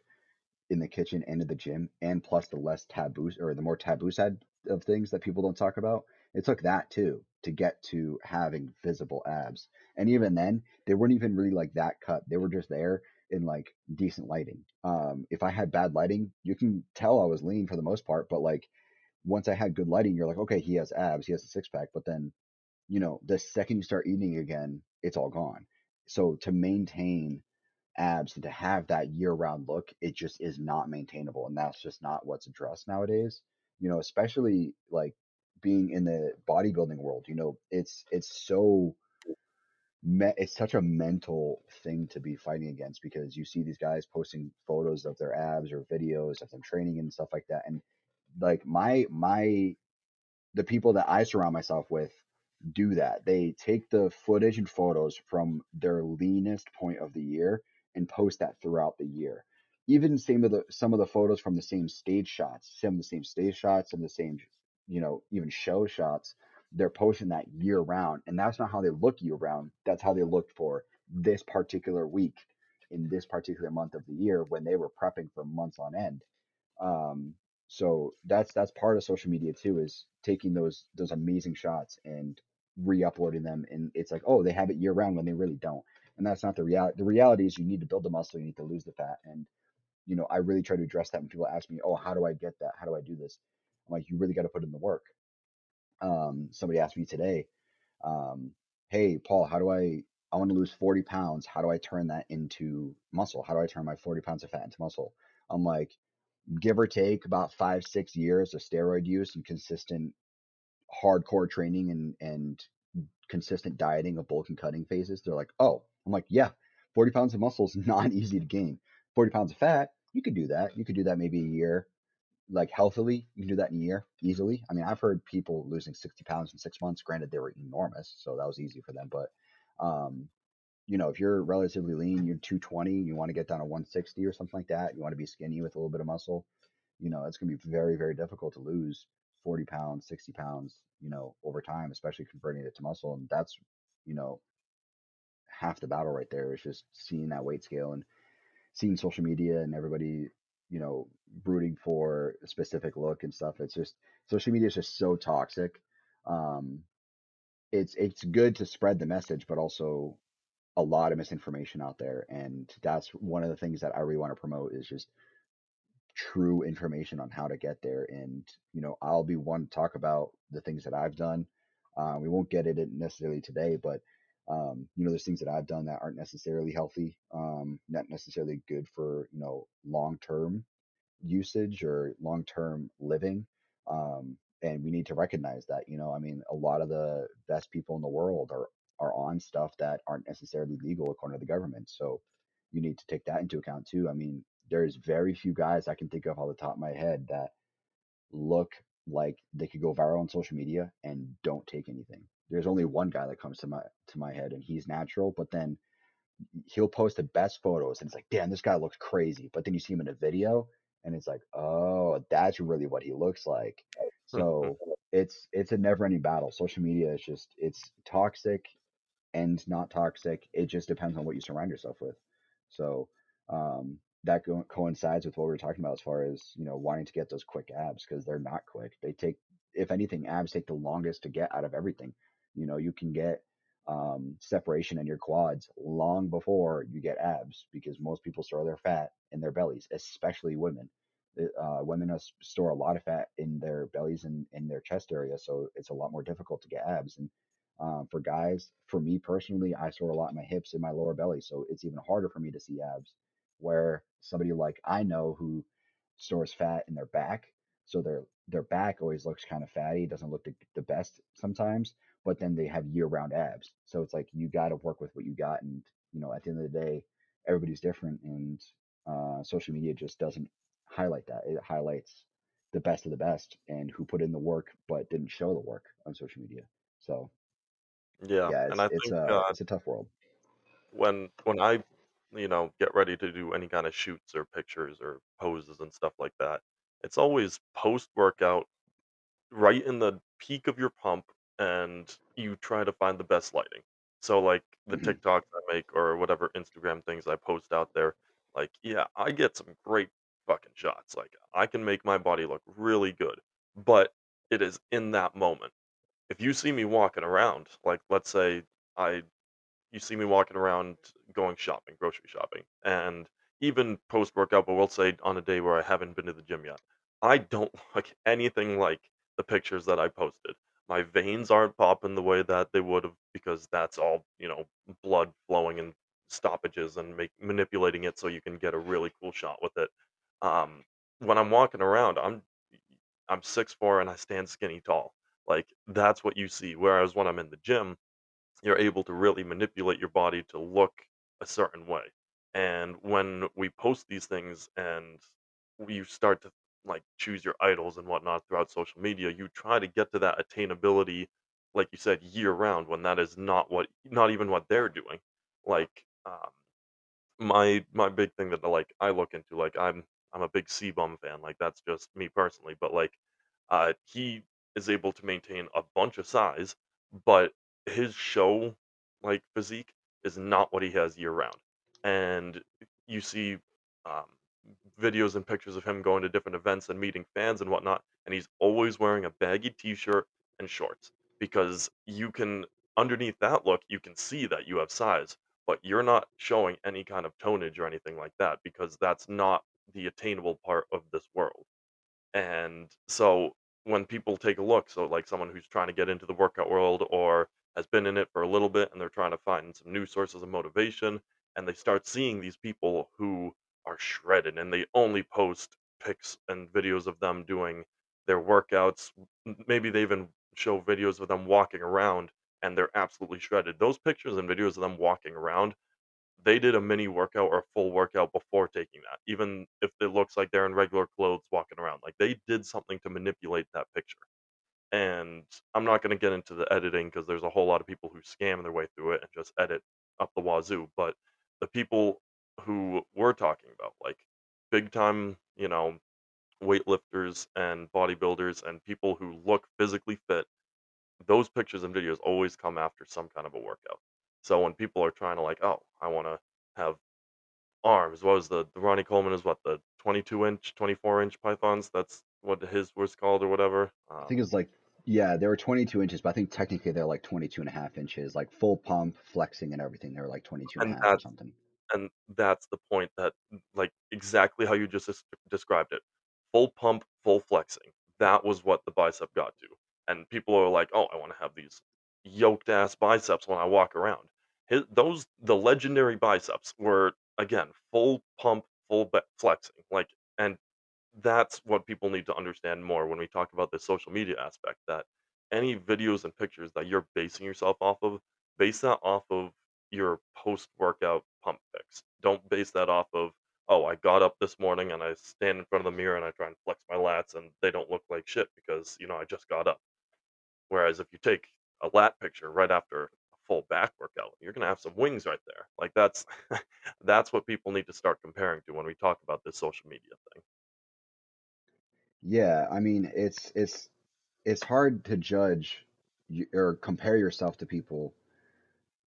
[SPEAKER 1] in the kitchen and in the gym, and plus the less taboo or the more taboo side of things that people don't talk about. It took that too to get to having visible abs. And even then, they weren't even really like that cut. They were just there in like decent lighting. Um, if I had bad lighting, you can tell I was lean for the most part, but like once I had good lighting, you're like, okay, he has abs, he has a six pack. But then, you know, the second you start eating again, it's all gone. So to maintain abs and to have that year-round look, it just is not maintainable, and that's just not what's addressed nowadays. You know, especially like being in the bodybuilding world, you know, it's it's so me- it's such a mental thing to be fighting against because you see these guys posting photos of their abs or videos of them training and stuff like that and like my my the people that I surround myself with do that. They take the footage and photos from their leanest point of the year and post that throughout the year. Even same of the some of the photos from the same stage shots, some of the same stage shots, some of the same, you know, even show shots. They're posting that year round, and that's not how they look year round. That's how they looked for this particular week in this particular month of the year when they were prepping for months on end. Um, so that's that's part of social media too, is taking those those amazing shots and re-uploading them. And it's like, oh, they have it year round when they really don't. And that's not the reality. The reality is you need to build the muscle, you need to lose the fat. And you know, I really try to address that when people ask me, oh, how do I get that? How do I do this? I'm like, you really got to put in the work. Um, somebody asked me today, um, hey, Paul, how do I I want to lose 40 pounds. How do I turn that into muscle? How do I turn my 40 pounds of fat into muscle? I'm like, give or take about five, six years of steroid use and consistent hardcore training and, and consistent dieting of bulk and cutting phases, they're like, oh, I'm like, yeah, 40 pounds of muscle is not easy to gain. 40 pounds of fat, you could do that. You could do that maybe a year, like healthily. You can do that in a year easily. I mean, I've heard people losing 60 pounds in six months. Granted, they were enormous, so that was easy for them. But, um, you know, if you're relatively lean, you're 220, you want to get down to 160 or something like that, you want to be skinny with a little bit of muscle, you know, it's going to be very, very difficult to lose 40 pounds, 60 pounds, you know, over time, especially converting it to muscle. And that's, you know, half the battle right there is just seeing that weight scale and seeing social media and everybody, you know, brooding for a specific look and stuff. It's just social media is just so toxic. Um, it's it's good to spread the message, but also a lot of misinformation out there, and that's one of the things that I really want to promote is just true information on how to get there. And you know, I'll be one to talk about the things that I've done. Uh, we won't get it necessarily today, but um, you know, there's things that I've done that aren't necessarily healthy, um, not necessarily good for you know long term usage or long term living. Um, and we need to recognize that. You know, I mean, a lot of the best people in the world are are on stuff that aren't necessarily legal according to the government. So you need to take that into account too. I mean, there's very few guys I can think of off the top of my head that look like they could go viral on social media and don't take anything. There's only one guy that comes to my to my head and he's natural, but then he'll post the best photos and it's like, damn, this guy looks crazy. But then you see him in a video and it's like, oh, that's really what he looks like. So it's it's a never ending battle. Social media is just it's toxic and not toxic. It just depends on what you surround yourself with. So um, that coincides with what we were talking about as far as you know wanting to get those quick abs because they're not quick. They take, if anything, abs take the longest to get out of everything. You know, you can get um, separation in your quads long before you get abs because most people store their fat in their bellies, especially women. Uh, women store a lot of fat in their bellies and in their chest area, so it's a lot more difficult to get abs. And um, for guys, for me personally, I store a lot in my hips and my lower belly, so it's even harder for me to see abs. Where somebody like I know who stores fat in their back, so their their back always looks kind of fatty, doesn't look the, the best sometimes, but then they have year-round abs. So it's like you got to work with what you got, and you know, at the end of the day, everybody's different, and uh, social media just doesn't highlight that. It highlights the best of the best and who put in the work but didn't show the work on social media. So
[SPEAKER 2] Yeah,
[SPEAKER 1] yeah,
[SPEAKER 2] and I
[SPEAKER 1] it's
[SPEAKER 2] think
[SPEAKER 1] a
[SPEAKER 2] uh,
[SPEAKER 1] it's a tough world.
[SPEAKER 2] when when I, you know, get ready to do any kind of shoots or pictures or poses and stuff like that, it's always post workout, right in the peak of your pump, and you try to find the best lighting. So like the
[SPEAKER 1] hmm
[SPEAKER 2] TikToks I make or whatever Instagram things I post out there, like yeah, I get some great fucking shots. Like I can make my body look really good, but it is in that moment. If you see me walking around, like let's say I you see me walking around going shopping, grocery shopping, and even post workout, but we'll say on a day where I haven't been to the gym yet, I don't look anything like the pictures that I posted. My veins aren't popping the way that they would have because that's all, you know, blood flowing and stoppages and make manipulating it so you can get a really cool shot with it. Um, when I'm walking around, I'm I'm six four and I stand skinny tall. Like that's what you see. Whereas when I'm in the gym, you're able to really manipulate your body to look a certain way. And when we post these things and you start to like choose your idols and whatnot throughout social media, you try to get to that attainability, like you said, year round when that is not what, not even what they're doing. Like, um, my my big thing that, like, I look into, like, I'm I'm a big C-Bum fan, like, that's just me personally, but, like, uh, he is able to maintain a bunch of size, but his show, like, physique is not what he has year round, and you see, um, videos and pictures of him going to different events and meeting fans and whatnot, and he's always wearing a baggy t-shirt and shorts, because you can underneath that look, you can see that you have size, but you're not showing any kind of tonnage or anything like that because that's not the attainable part of this world. And so when people take a look, so like someone who's trying to get into the workout world or has been in it for a little bit and they're trying to find some new sources of motivation and they start seeing these people who are shredded and they only post pics and videos of them doing their workouts. Maybe they even show videos of them walking around and they're absolutely shredded. Those pictures and videos of them walking around they did a mini workout or a full workout before taking that, even if it looks like they're in regular clothes walking around. Like they did something to manipulate that picture. And I'm not going to get into the editing because there's a whole lot of people who scam their way through it and just edit up the wazoo. But the people who we're talking about, like big time, you know, weightlifters and bodybuilders and people who look physically fit, those pictures and videos always come after some kind of a workout. So when people are trying to like, oh, I want to have arms. What was the the Ronnie Coleman is what the 22 inch, 24 inch pythons. That's what his was called or whatever.
[SPEAKER 1] I
[SPEAKER 2] Um,
[SPEAKER 1] think it's like, yeah, they were 22 inches, but I think technically they're like 22 and a half inches, like full pump, flexing and everything. They're like 22 and a half or something.
[SPEAKER 2] and that's the point that like exactly how you just described it. Full pump, full flexing. That was what the bicep got to. And people are like, oh, I want to have these yoked ass biceps when I walk around. His, those the legendary biceps were again full pump, full be- flexing. Like and that's what people need to understand more when we talk about the social media aspect that any videos and pictures that you're basing yourself off of, base that off of your post workout pump pics. Don't base that off of, oh, I got up this morning and I stand in front of the mirror and I try and flex my lats and they don't look like shit because, you know, I just got up. Whereas if you take a lat picture right after a full back workout, you're gonna have some wings right there. Like that's that's what people need to start comparing to when we talk about this social media thing.
[SPEAKER 1] Yeah, I mean, it's it's it's hard to judge y- or compare yourself to people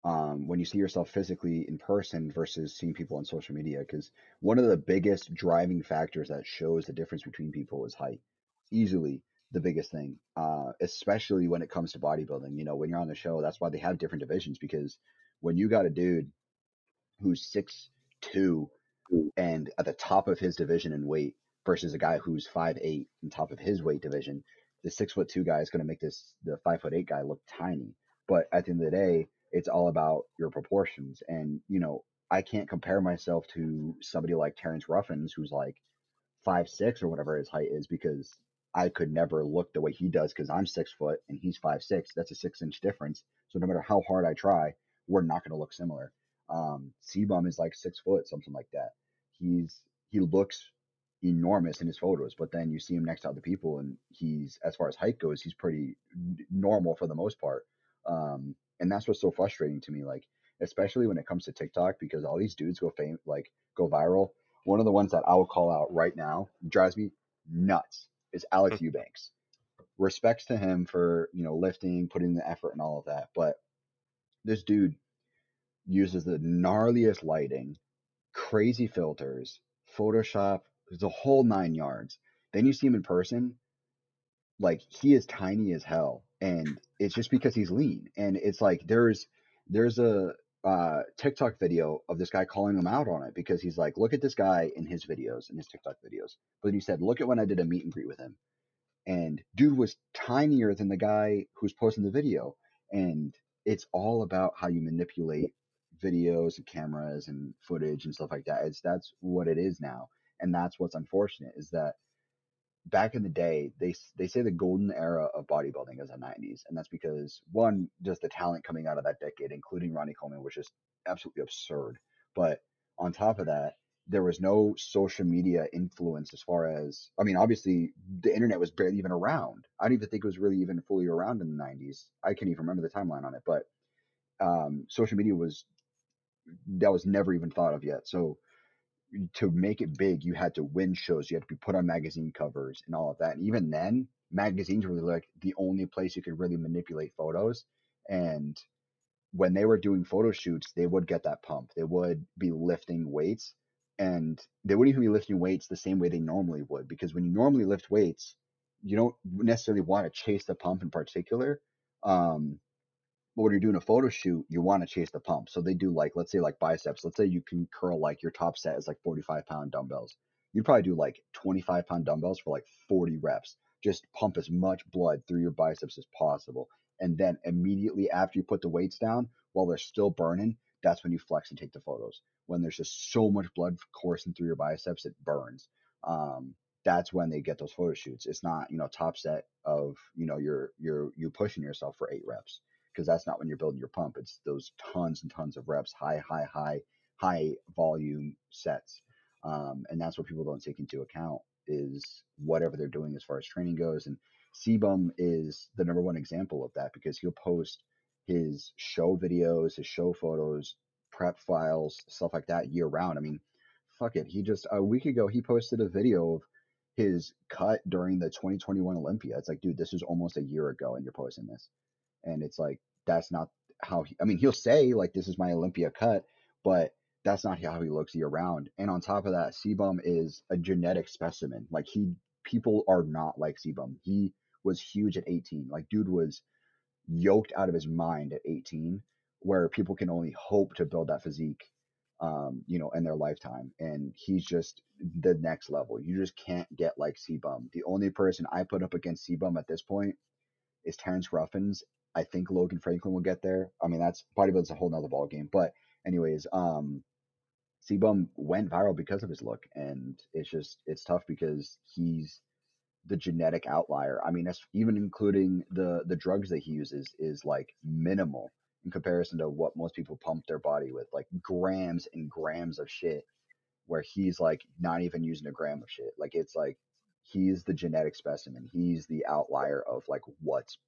[SPEAKER 1] um, when you see yourself physically in person versus seeing people on social media. Because one of the biggest driving factors that shows the difference between people is height. Easily the biggest thing, uh, especially when it comes to bodybuilding. You know, when you're on the show, that's why they have different divisions. Because when you got a dude who's six two and at the top of his division in weight versus a guy who's five eight on top of his weight division, the six foot two guy is going to make this the five foot eight guy look tiny. But at the end of the day, it's all about your proportions. And you know, I can't compare myself to somebody like Terrence Ruffins, who's like five six or whatever his height is because I could never look the way he does because I'm six foot and he's five six. That's a six inch difference. So no matter how hard I try, we're not going to look similar. Um, C-Bum is like six foot, something like that. He's he looks enormous in his photos, but then you see him next to other people, and he's as far as height goes, he's pretty normal for the most part. Um, and that's what's so frustrating to me, like especially when it comes to TikTok, because all these dudes go fame like go viral one of the ones that I will call out right now drives me nuts is Alex Eubanks. Respects to him for you know lifting, putting the effort, and all of that, but this dude uses the gnarliest lighting, crazy filters, Photoshop, the whole nine yards. Then you see him in person, like he is tiny as hell, and it's just because he's lean. And it's like there's there's a uh, TikTok video of this guy calling him out on it because he's like, look at this guy in his videos, in his TikTok videos. But then he said, look at when I did a meet and greet with him, and dude was tinier than the guy who's posting the video. And it's all about how you manipulate videos and cameras and footage and stuff like that. It's that's what it is now, and that's what's unfortunate is that back in the day, they they say the golden era of bodybuilding is the 90s, and that's because one, just the talent coming out of that decade, including Ronnie Coleman, was just absolutely absurd. But on top of that, there was no social media influence as far as I mean, obviously the internet was barely even around. I don't even think it was really even fully around in the 90s. I can't even remember the timeline on it, but um, social media was that was never even thought of yet. So to make it big, you had to win shows. You had to be put on magazine covers and all of that. And even then, magazines were like the only place you could really manipulate photos. And when they were doing photo shoots, they would get that pump. They would be lifting weights and they wouldn't even be lifting weights the same way they normally would. Because when you normally lift weights, you don't necessarily want to chase the pump in particular. Um, but when you're doing a photo shoot, you want to chase the pump. So they do like, let's say like biceps. Let's say you can curl like your top set is like 45 pound dumbbells. You'd probably do like 25 pound dumbbells for like 40 reps. Just pump as much blood through your biceps as possible. And then immediately after you put the weights down, while they're still burning, that's when you flex and take the photos. When there's just so much blood coursing through your biceps, it burns. Um, that's when they get those photo shoots. It's not, you know, top set of, you know, you're you're you pushing yourself for eight reps because that's not when you're building your pump. It's those tons and tons of reps, high, high, high, high volume sets. Um, and that's what people don't take into account is whatever they're doing as far as training goes. And CBum is the number one example of that because he'll post his show videos, his show photos, prep files, stuff like that year round. I mean, fuck it. He just a week ago he posted a video of his cut during the 2021 Olympia. It's like, dude, this was almost a year ago, and you're posting this and it's like that's not how he, I mean he'll say like this is my Olympia cut, but that's not how he looks year round. And on top of that, CBum is a genetic specimen. Like he people are not like CBum. He was huge at 18. Like dude was yoked out of his mind at 18, where people can only hope to build that physique, um, you know, in their lifetime. And he's just the next level. You just can't get like CBum. The only person I put up against CBum at this point is Terrence Ruffins. I think Logan Franklin will get there. I mean, that's bodybuilding's a whole nother ball game. But anyways, um, CBum went viral because of his look, and it's just it's tough because he's the genetic outlier. I mean, that's even including the the drugs that he uses is like minimal in comparison to what most people pump their body with, like grams and grams of shit. Where he's like not even using a gram of shit. Like it's like he's the genetic specimen. He's the outlier of like what's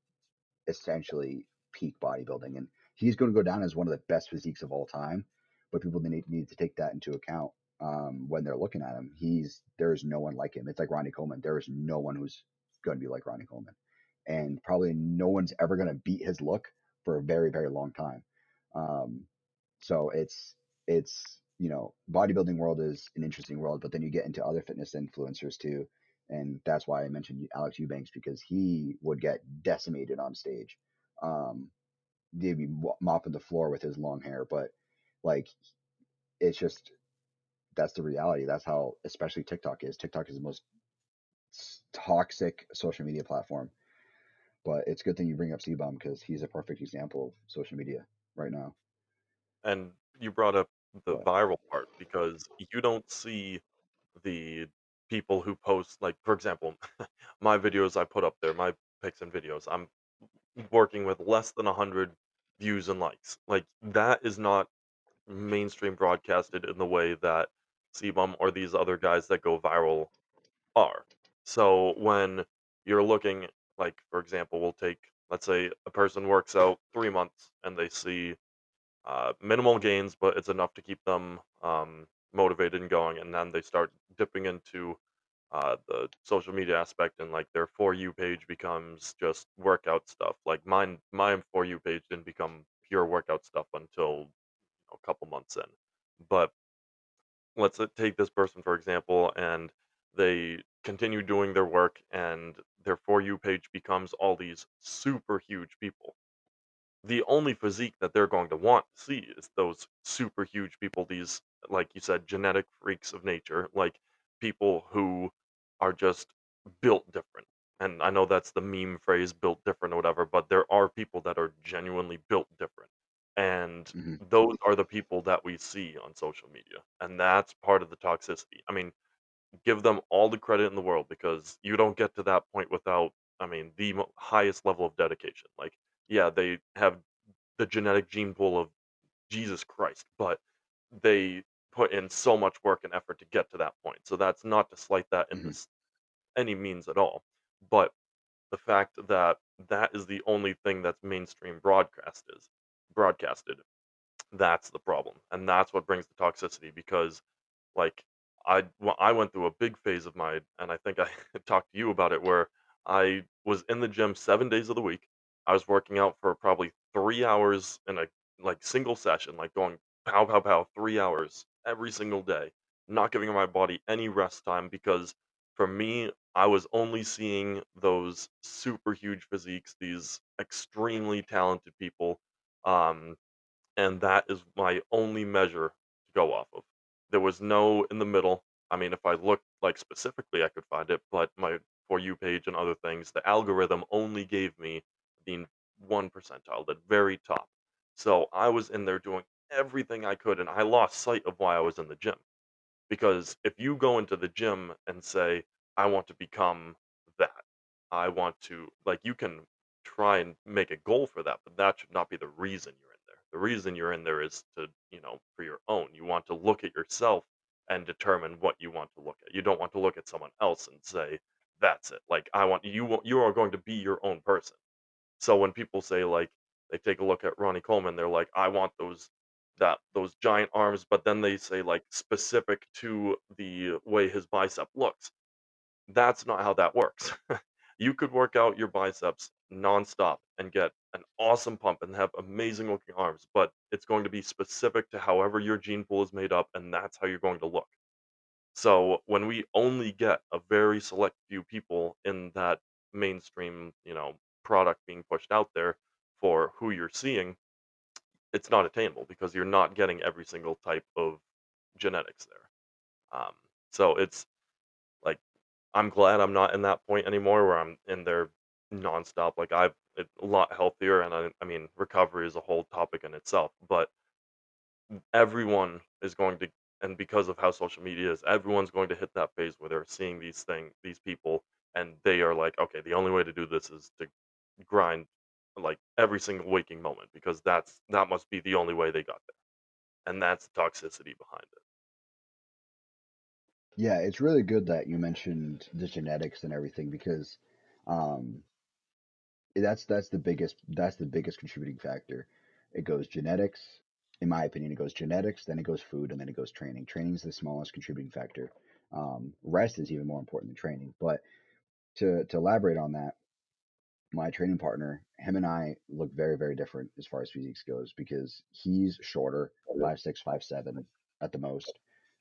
[SPEAKER 1] essentially peak bodybuilding, and he's going to go down as one of the best physiques of all time. But people need need to take that into account um, when they're looking at him. He's there's no one like him. It's like Ronnie Coleman. There is no one who's going to be like Ronnie Coleman, and probably no one's ever going to beat his look for a very very long time. Um, so it's it's you know bodybuilding world is an interesting world, but then you get into other fitness influencers too, and that's why I mentioned Alex Eubanks because he would get decimated on stage. Um, they'd be mopping the floor with his long hair, but like it's just that's the reality. That's how especially TikTok is. TikTok is the most toxic social media platform. But it's good thing you bring up CBum because he's a perfect example of social media right now.
[SPEAKER 2] And you brought up the
[SPEAKER 1] But
[SPEAKER 2] viral part because you don't see the people who post like for example, my videos I put up there, my pics and videos, I'm working with less than 100 views and likes. Like that is not mainstream broadcasted in the way that CBum or these other guys that go viral are. So when you're looking like for example, we'll take let's say a person works out 3 months and they see uh, minimal gains, but it's enough to keep them um, motivated and going. And then they start dipping into uh, the social media aspect, and like their for you page becomes just workout stuff. Like mine, my for you page didn't become pure workout stuff until you know, a couple months in. But let's uh, take this person for example, and they continue doing their work, and their for you page becomes all these super huge people the only physique that they're going to want to see is those super huge people, these, like you said, genetic freaks of nature, like people who are just built different. And I know that's the meme phrase, built different or whatever, but there are people that are genuinely built different. And
[SPEAKER 1] mm-hmm.
[SPEAKER 2] those are the people that we see on social media. And that's part of the toxicity. I mean, give them all the credit in the world because you don't get to that point without, I mean, the mo- highest level of dedication. Like, yeah, they have the genetic gene pool of Jesus Christ, but they put in so much work and effort to get to that point. So that's not to slight that in
[SPEAKER 1] Mhm.
[SPEAKER 2] this any means at all. But the fact that that is the only thing that's mainstream broadcast is broadcasted, that's the problem. And that's what brings the toxicity because like, I I went through a big phase of my and I think I talked to you about it, where I was in the gym 7 days of the week. I was working out for probably 3 hours in a, like, single session, like, going pow, pow, pow, 3 hours every single day, not giving my body any rest time because for me, I was only seeing those super huge physiques, these extremely talented people, um and that is my only measure to go off of. There was no in the middle. I mean, if I looked like specifically, I could find it, but my For You page and other things, the algorithm only gave me the one percentile, the very top. So I was in there doing everything I could, and I lost sight of why I was in the gym. Because if you go into the gym and say, "I want to become that. I want to" like, you can try and make a goal for that, but that should not be the reason you're in there. The reason you're in there is to, you know, for your own. You want to look at yourself and determine what you want to look at. You don't want to look at someone else and say, "That's it." Like, I want you you are going to be your own person. So when people say, like, they take a look at Ronnie Coleman, they're like, "I want those that those giant arms," but then they say, like, specific to the way his bicep looks. That's not how that works. You could work out your biceps nonstop and get an awesome pump and have amazing looking arms, but it's going to be specific to however your gene pool is made up, and that's how you're going to look. So when we only get a very select few people in that mainstream, you know, product being pushed out there for who you're seeing, it's not attainable because you're not getting every single type of genetics there. Um, so it's like I'm glad I'm not in that point anymore where I'm in there nonstop. Like I've it's a lot healthier, and I, I mean recovery is a whole topic in itself. But everyone is going to and because of how social media is, everyone's going to hit that phase where they're seeing these thing these people and they are like, okay, the only way to do this is to grind like every single waking moment because that's that must be the only way they got there. And that's the toxicity behind it.
[SPEAKER 1] Yeah, it's really good that you mentioned the genetics and everything because um, that's that's the biggest that's the biggest contributing factor. It goes genetics, in my opinion, it goes genetics, then it goes food, and then it goes training. Training is the smallest contributing factor. Um, rest is even more important than training. But to to elaborate on that, my training partner, him and I look very, very different as far as physiques goes because he's shorter, five six, five seven at the most.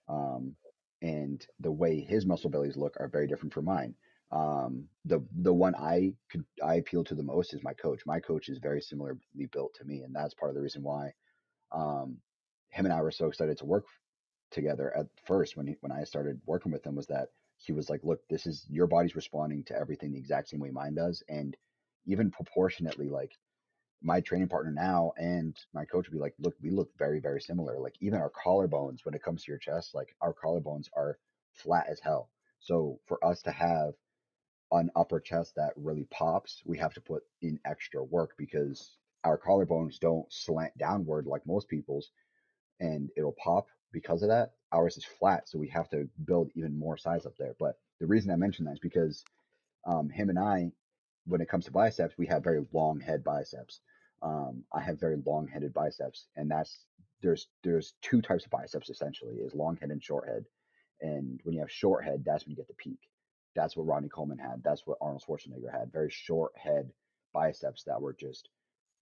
[SPEAKER 1] Um, and the way his muscle bellies look are very different from mine. Um, the the one I could I appeal to the most is my coach. My coach is very similarly built to me, and that's part of the reason why um, him and I were so excited to work together at first when he, when I started working with him was that he was like, look, this is your body's responding to everything the exact same way mine does, and even proportionately, like my training partner now and my coach would be like, look, we look very very similar. Like even our collarbones when it comes to your chest, like our collarbones are flat as hell. So for us to have an upper chest that really pops, we have to put in extra work because our collarbones don't slant downward like most people's and it'll pop because of that. Ours is flat, so we have to build even more size up there. But the reason I mention that is because um, him and I, when it comes to biceps, we have very long head biceps. Um, I have very long headed biceps, and that's there's there's two types of biceps essentially: is long head and short head. And when you have short head, that's when you get the peak. That's what Ronnie Coleman had. That's what Arnold Schwarzenegger had. Very short head biceps that were just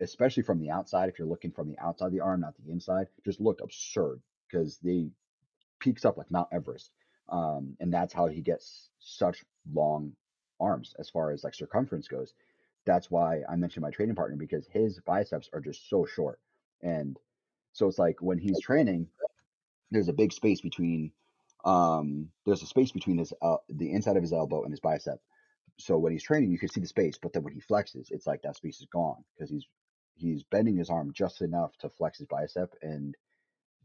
[SPEAKER 1] especially from the outside, if you're looking from the outside of the arm, not the inside, just looked absurd because they peaks up like Mount Everest. Um, and that's how he gets such long arms as far as like circumference goes. That's why I mentioned my training partner because his biceps are just so short. And so it's like when he's training, there's a big space between um there's a space between his uh, the inside of his elbow and his bicep so when he's training, you can see the space, but then when he flexes, it's like that space is gone because he's he's bending his arm just enough to flex his bicep, and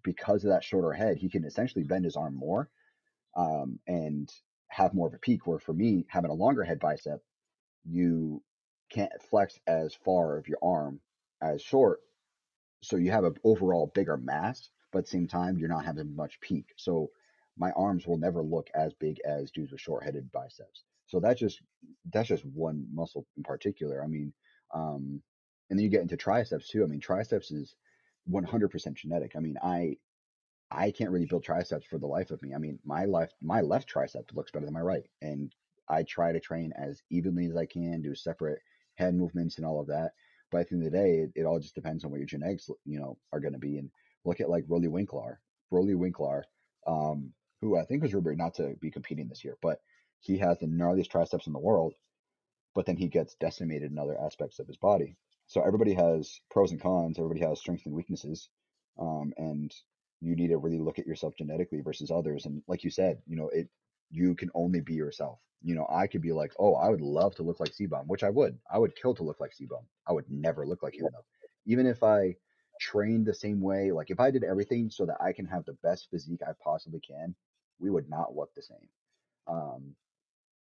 [SPEAKER 1] because of that shorter head, he can essentially bend his arm more. um, and have more of a peak. Where for me, having a longer head bicep, you can't flex as far of your arm as short, so you have an overall bigger mass, but at the same time, you're not having much peak. So my arms will never look as big as dudes with short-headed biceps. So that's just that's just one muscle in particular. I mean, um, and then you get into triceps too. I mean, triceps is 100% genetic. I mean, I I can't really build triceps for the life of me. I mean, my left my left tricep looks better than my right, and I try to train as evenly as I can, do separate head movements and all of that. But at the end of the day, it, it all just depends on what your genetics, you know, are going to be. And look at like Roelly Winklaar, Roelly Winklaar, um, who I think was rumored not to be competing this year, but he has the gnarliest triceps in the world. But then he gets decimated in other aspects of his body. So everybody has pros and cons. Everybody has strengths and weaknesses. Um, and you need to really look at yourself genetically versus others. And like you said, you know, it you can only be yourself. You know, I could be like, oh, I would love to look like CBum, which I would. I would kill to look like CBum. I would never look like him though. Even if I trained the same way, like if I did everything so that I can have the best physique I possibly can, we would not look the same. Um,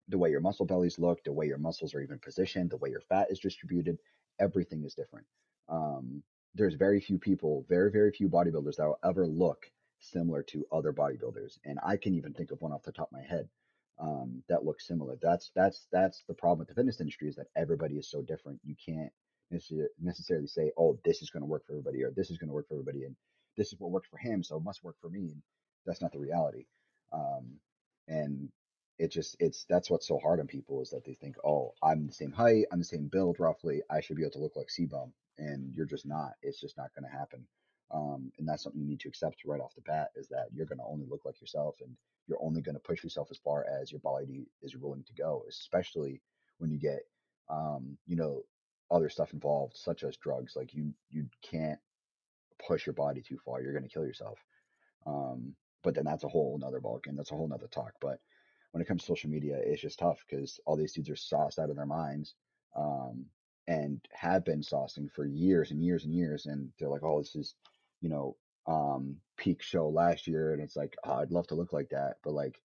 [SPEAKER 1] the way your muscle bellies look, the way your muscles are even positioned, the way your fat is distributed, everything is different. Um, there's very few people, very, very few bodybuilders that will ever look similar to other bodybuilders. And I can even think of one off the top of my head um, that looks similar. That's that's that's the problem with the fitness industry is that everybody is so different. You can't necessarily say, oh, this is going to work for everybody, or this is going to work for everybody, and this is what works for him, so it must work for me. And that's not the reality. Um, and it just it's that's what's so hard on people is that they think, oh, I'm the same height, I'm the same build roughly, I should be able to look like CBum, and you're just not. It's just not going to happen. Um, and that's something you need to accept right off the bat is that you're going to only look like yourself, and you're only going to push yourself as far as your body is willing to go, especially when you get, um, you know, other stuff involved, such as drugs. Like you, you can't push your body too far. You're going to kill yourself. Um, but then that's a whole nother ballgame. That's a whole nother talk. But when it comes to social media, it's just tough because all these dudes are sauced out of their minds um, and have been saucing for years and years and years. And they're like, oh, this is, you know, um, peak show last year. And it's like, oh, I'd love to look like that. But like,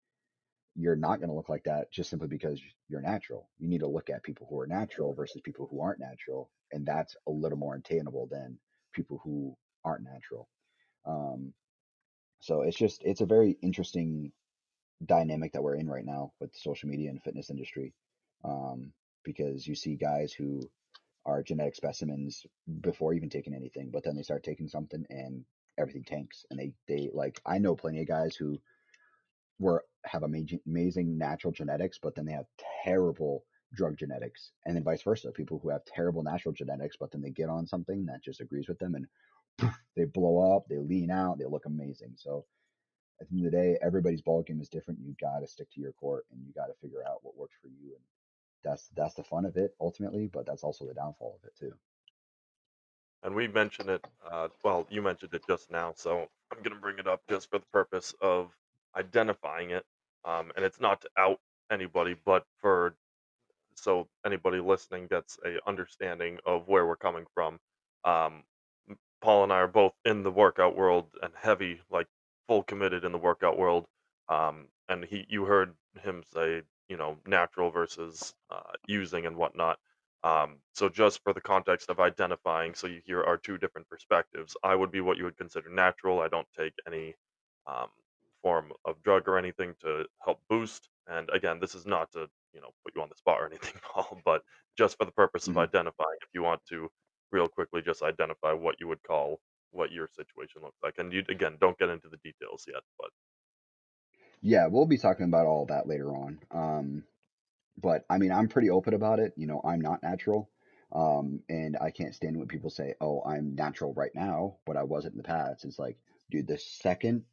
[SPEAKER 1] you're not going to look like that just simply because you're natural. You need to look at people who are natural versus people who aren't natural. And that's a little more attainable than people who aren't natural. Um, so it's just, it's a very interesting dynamic that we're in right now with social media and fitness industry. Um, because you see guys who are genetic specimens before even taking anything, but then they start taking something and everything tanks. And they, they like, I know plenty of guys who were have amazing, amazing natural genetics, but then they have terrible drug genetics, and then vice versa. People who have terrible natural genetics, but then they get on something that just agrees with them, and poof, they blow up, they lean out, they look amazing. So at the end of the day, everybody's ball game is different. You got to stick to your court, and you got to figure out what works for you, and that's that's the fun of it ultimately, but that's also the downfall of it too.
[SPEAKER 2] And we mentioned it, uh, well, you mentioned it just now, so I'm going to bring it up just for the purpose of identifying it. Um, and it's not to out anybody, but for so anybody listening gets a understanding of where we're coming from. Um, Paul and I are both in the workout world and heavy, like full committed in the workout world. Um, and he, you heard him say, you know, natural versus uh, using and whatnot. Um, so just for the context of identifying, so you hear our two different perspectives. I would be what you would consider natural. I don't take any um, form of drug or anything to help boost. And again, this is not to you know put you on the spot or anything, Paul, but just for the purpose of
[SPEAKER 1] hmm
[SPEAKER 2] identifying. If you want to, real quickly, just identify what you would call what your situation looks like, and you again don't get into the details yet, but
[SPEAKER 1] Yeah, we'll be talking about all that later on. Um, but I mean, I'm pretty open about it. You know, I'm not natural. Um, and I can't stand when people say, "Oh, I'm natural right now, but I wasn't in the past." It's like, dude, the second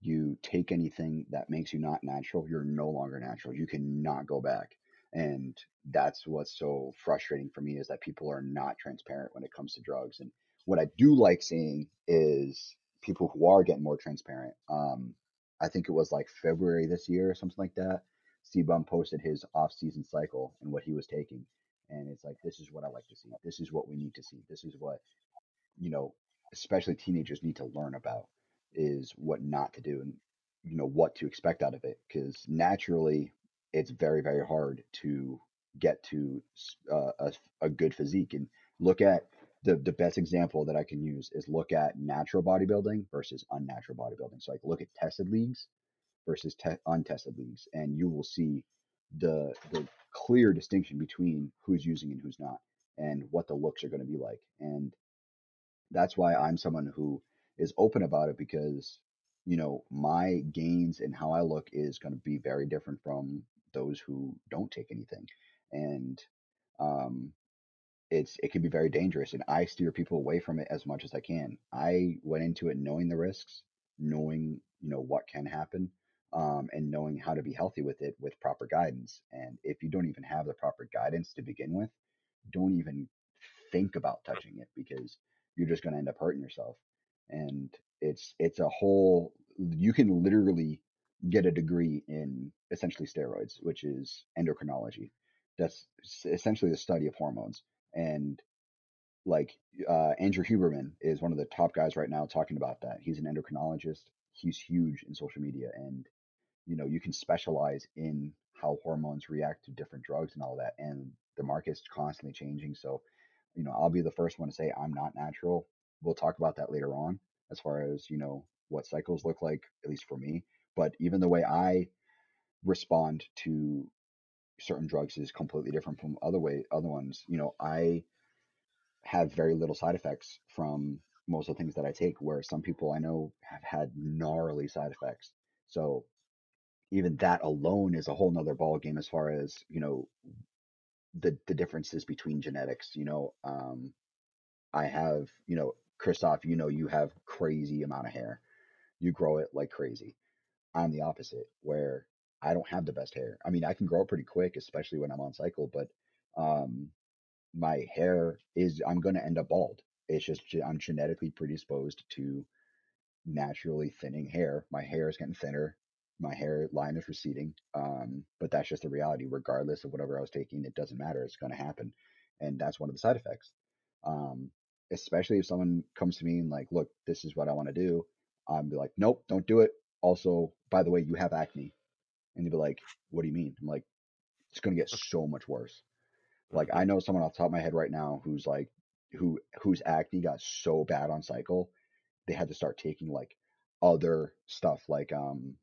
[SPEAKER 1] you take anything that makes you not natural, you're no longer natural. You cannot go back. And that's what's so frustrating for me is that people are not transparent when it comes to drugs. And what I do like seeing is people who are getting more transparent. Um, I think it was like February this year or something like that. CBum posted his off-season cycle and what he was taking. And it's like, this is what I like to see. This is what we need to see. This is what, you know, especially teenagers need to learn about is what not to do. And you know what to expect out of it because naturally it's very very hard to get to uh, a, a good physique and look at the the best example that I can use is look at natural bodybuilding versus unnatural bodybuilding. So like look at tested leagues versus te- untested leagues, and you will see the the clear distinction between who's using and who's not, and what the looks are going to be like. And that's why I'm someone who is open about it because you know my gains and how I look is going to be very different from those who don't take anything, and um, it's it can be very dangerous and I steer people away from it as much as I can. I went into it knowing the risks, knowing, you know, what can happen, um, and knowing how to be healthy with it with proper guidance. And if you don't even have the proper guidance to begin with, don't even think about touching it because you're just going to end up hurting yourself. And it's it's a whole you can literally get a degree in essentially steroids, which is endocrinology. That's essentially the study of hormones and like uh, Andrew Huberman is one of the top guys right now talking about that. He's an endocrinologist. He's huge in social media, and you know you can specialize in how hormones react to different drugs and all that. And the market's constantly changing. So, you know, I'll be the first one to say I'm not natural. We'll talk about that later on, as far as you know what cycles look like, at least for me. But even the way I respond to certain drugs is completely different from other way other ones. You know, I have very little side effects from most of the things that I take, where some people I know have had gnarly side effects. So even that alone is a whole nother ball game as far as you know the the differences between genetics. You know, um, I have you know Christoph, you know you have crazy amount of hair. You grow it like crazy. I'm the opposite, where I don't have the best hair. I mean, I can grow pretty quick, especially when I'm on cycle, but um, my hair is I'm going to end up bald. It's just I'm genetically predisposed to naturally thinning hair. My hair is getting thinner. My hairline is receding. Um, but that's just the reality. Regardless of whatever I was taking, it doesn't matter. It's going to happen, and that's one of the side effects. Um, especially if someone comes to me and like, look, this is what I want to do. I'm like, nope, don't do it. Also, by the way, you have acne, and they'd be like, what do you mean? I'm like, it's going to get so much worse. Like
[SPEAKER 2] hmm
[SPEAKER 1] I know someone off the top of my head right now who's like who whose acne got so bad on cycle, they had to start taking like other stuff like um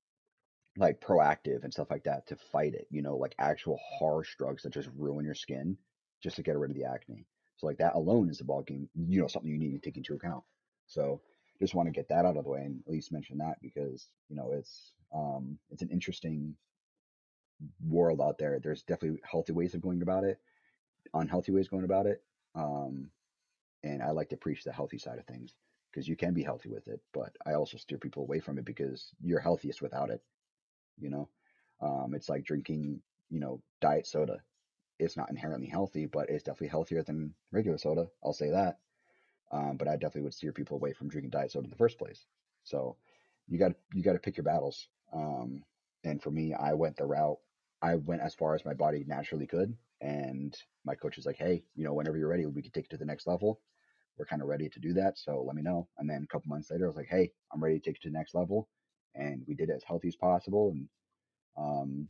[SPEAKER 1] like Proactiv and stuff like that to fight it, you know, like actual harsh drugs that just ruin your skin just to get rid of the acne. So like that alone is a ball game, you know, something you need to take into account. So just want to get that out of the way and at least mention that because, you know, it's um it's an interesting world out there. There's definitely healthy ways of going about it unhealthy ways going about it. Um, and I like to preach the healthy side of things because you can be healthy with it, but I also steer people away from it because you're healthiest without it. You know, um, it's like drinking, you know, diet soda. It's not inherently healthy, but it's definitely healthier than regular soda. I'll say that. Um, but I definitely would steer people away from drinking diet soda in the first place. So you got you got to pick your battles. Um, and for me, I went the route. I went as far as my body naturally could, and my coach is like, "Hey, you know, whenever you're ready, we can take it to the next level. We're kind of ready to do that, so let me know." And then a couple months later, I was like, "Hey, I'm ready to take it to the next level," and we did it as healthy as possible. And um,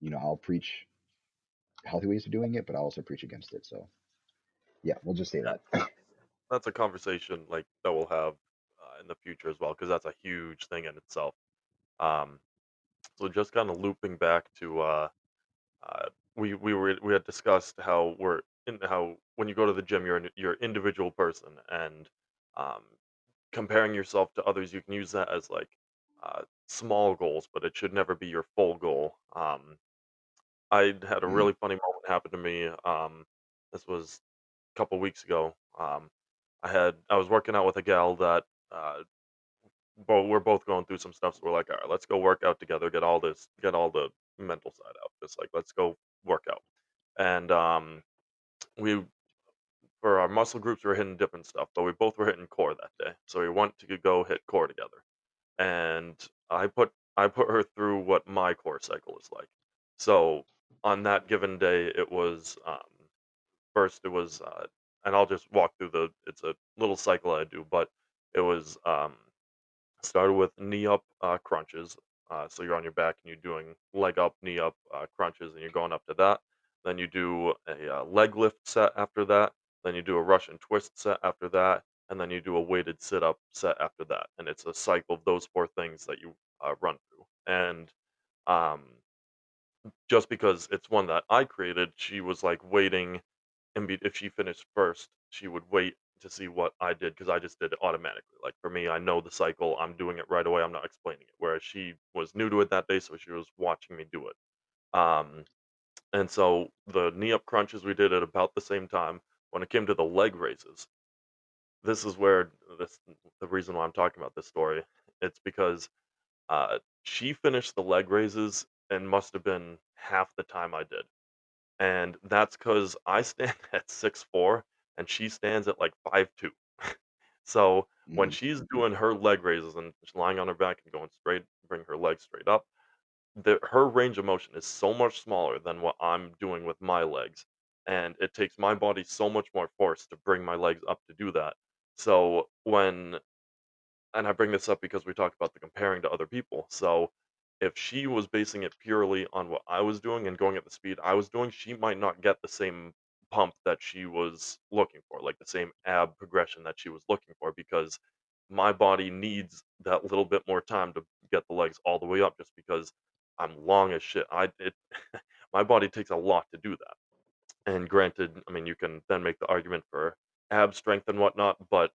[SPEAKER 1] you know, I'll preach healthy ways of doing it, but I'll also preach against it. So yeah, we'll just say that.
[SPEAKER 2] that's a conversation like that we'll have uh, in the future as well, because that's a huge thing in itself. Um, so just kind of looping back to uh, uh, we we were we had discussed how we're in how when you go to the gym you're an, you're an individual person and um, comparing yourself to others you can use that as like uh, small goals but it should never be your full goal um, i had a
[SPEAKER 1] mm,
[SPEAKER 2] really funny moment happen to me um, this was a couple weeks ago um, i had i was working out with a gal that uh, we're both going through some stuff so we're like all right let's go work out together get all this get all the mental side out just like let's go work out and um, we for our muscle groups we were hitting different stuff, but we both were hitting core that day. So we went to go hit core together. And I put I put her through what my core cycle is like. So on that given day, it was um, first it was uh, and I'll just walk through the it's a little cycle I do, but it was um, Started with knee up uh, crunches. Uh, so you're on your back and you're doing leg up, knee up uh, crunches, and you're going up to that. Then you do a uh, leg lift set after that. Then you do a Russian twist set after that, and then you do a weighted sit up set after that. And it's a cycle of those four things that you uh, run through. And um, just because it's one that I created, she was like waiting and if she finished first, she would wait to see what I did because I just did it automatically. Like for me, I know the cycle. I'm doing it right away. I'm not explaining it. Whereas she was new to it that day, so she was watching me do it. Um, and so the knee up crunches we did at about the same time. When it came to the leg raises, this is where this the reason why I'm talking about this story. It's because uh, she finished the leg raises and must have been half the time I did and that's because I stand at six four, and she stands at, like, five two. So, when
[SPEAKER 1] hmm
[SPEAKER 2] she's doing her leg raises and she's lying on her back and going straight bring her legs straight up, the her range of motion is so much smaller than what I'm doing with my legs, and it takes my body so much more force to bring my legs up to do that. So, when and I bring this up because we talked about the comparing to other people. So if she was basing it purely on what I was doing and going at the speed I was doing, she might not get the same pump that she was looking for, like the same ab progression that she was looking for, because my body needs that little bit more time to get the legs all the way up just because I'm long as shit. I it my body takes a lot to do that. And granted, I mean, you can then make the argument for ab strength and whatnot, but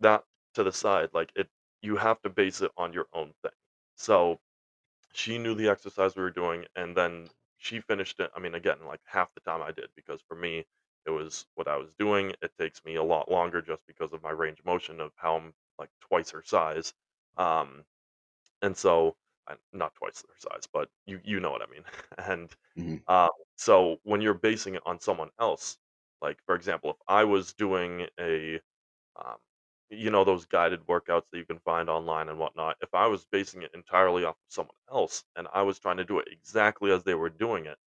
[SPEAKER 2] that to the side, like, it you have to base it on your own thing. So, she knew the exercise we were doing, and then she finished it I mean, again, like, half the time I did, because for me, it was what I was doing. It takes me a lot longer just because of my range of motion of how I'm, like, twice her size. Um, and so uh, not twice her size, but you you know what I mean. And,
[SPEAKER 1] hmm
[SPEAKER 2] um, so when you're basing it on someone else, like, for example, if I was doing a um, you know, those guided workouts that you can find online and whatnot. If I was basing it entirely off of someone else and I was trying to do it exactly as they were doing it,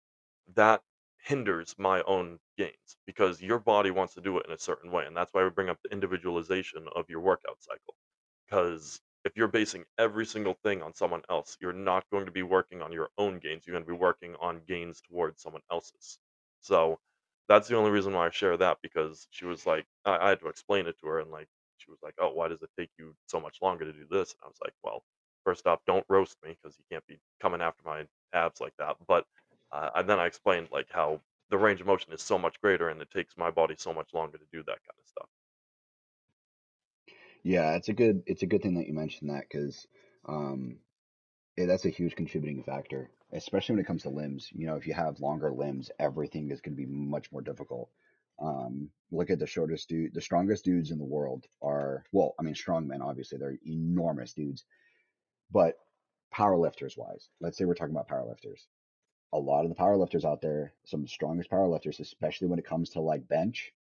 [SPEAKER 2] that hinders my own gains because your body wants to do it in a certain way. And that's why we bring up the individualization of your workout cycle. Because if you're basing every single thing on someone else, you're not going to be working on your own gains. You're going to be working on gains towards someone else's. So that's the only reason why I share that because she was like, I, I had to explain it to her, and like, she was like, "Oh, why does it take you so much longer to do this?" And I was like, "Well, first off, don't roast me because you can't be coming after my abs like that." But uh, and then I explained like how the range of motion is so much greater, and it takes my body so much longer to do that kind of stuff.
[SPEAKER 1] Yeah, it's a good it's a good thing that you mentioned that because um, yeah, that's a huge contributing factor, especially when it comes to limbs. You know, if you have longer limbs, everything is going to be much more difficult. Um, look at the shortest dude, the strongest dudes in the world are well, I mean, strong men obviously they're enormous dudes, but powerlifters wise, let's say we're talking about powerlifters. A lot of the powerlifters out there, some of the strongest powerlifters, especially when it comes to like bench,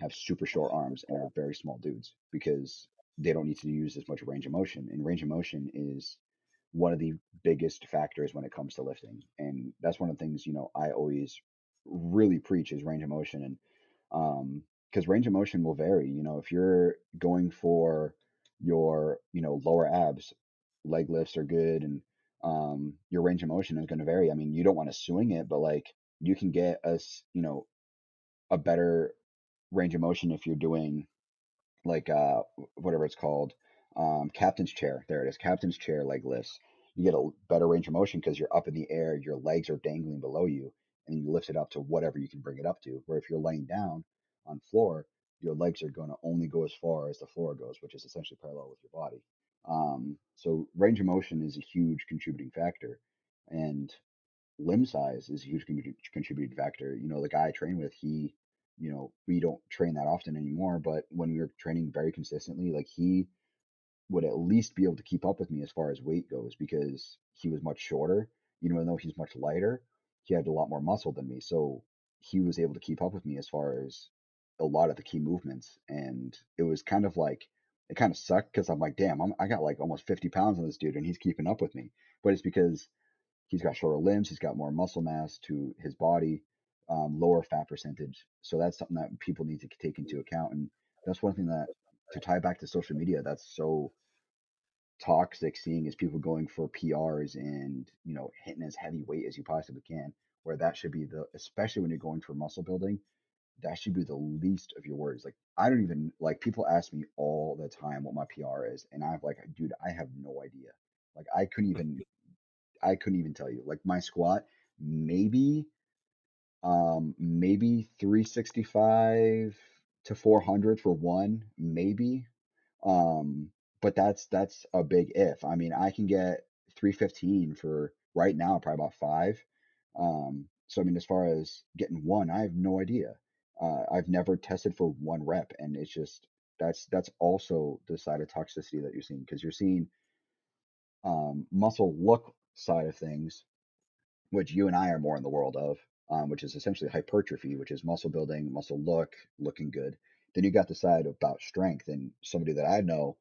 [SPEAKER 1] have super short arms and are very small dudes because they don't need to use as much range of motion. And range of motion is one of the biggest factors when it comes to lifting. And that's one of the things, you know, I always really preach is range of motion. And um, because range of motion will vary. You know, if you're going for your, you know, lower abs, leg lifts are good and um your range of motion is going to vary. I mean, you don't want to swing it, but like you can get us, you know, a better range of motion if you're doing like uh whatever it's called um captain's chair there it is captain's chair leg lifts you get a better range of motion because you're up in the air your legs are dangling below you and you lift it up to whatever you can bring it up to where if you're laying down on floor your legs are going to only go as far as the floor goes which is essentially parallel with your body um so range of motion is a huge contributing factor and limb size is a huge contributing factor. You know, the guy I train with, he, you know, we don't train that often anymore, but when we were training very consistently, like he would at least be able to keep up with me as far as weight goes because he was much shorter. You know, Even though he's much lighter, he had a lot more muscle than me. So he was able to keep up with me as far as a lot of the key movements. And it was kind of like, it kind of sucked because I'm like, damn, I'm, I got like almost 50 pounds on this dude and he's keeping up with me. But it's because He's got shorter limbs. He's got more muscle mass to his body, um, lower fat percentage. So that's something that people need to take into account. And that's one thing that, to tie back to social media, that's so. Toxic seeing is people going for PRs and you know hitting as heavy weight as you possibly can. Where that should be the especially when you're going for muscle building, that should be the least of your worries. Like I don't even like people ask me all the time what my PR is, and I'm like, dude, I have no idea. Like I couldn't even I couldn't even tell you. Like my squat, maybe um maybe 365 to 400 for one, maybe. Um, but that's that's a big if. I mean, I can get 315 for right now, probably about five. Um, so I mean, as far as getting one, I have no idea. Uh, I've never tested for one rep, and it's just that's that's also the side of toxicity that you're seeing because you're seeing um, muscle look side of things, which you and I are more in the world of, um, which is essentially hypertrophy, which is muscle building, muscle look, looking good. Then you got the side about strength, and somebody that I know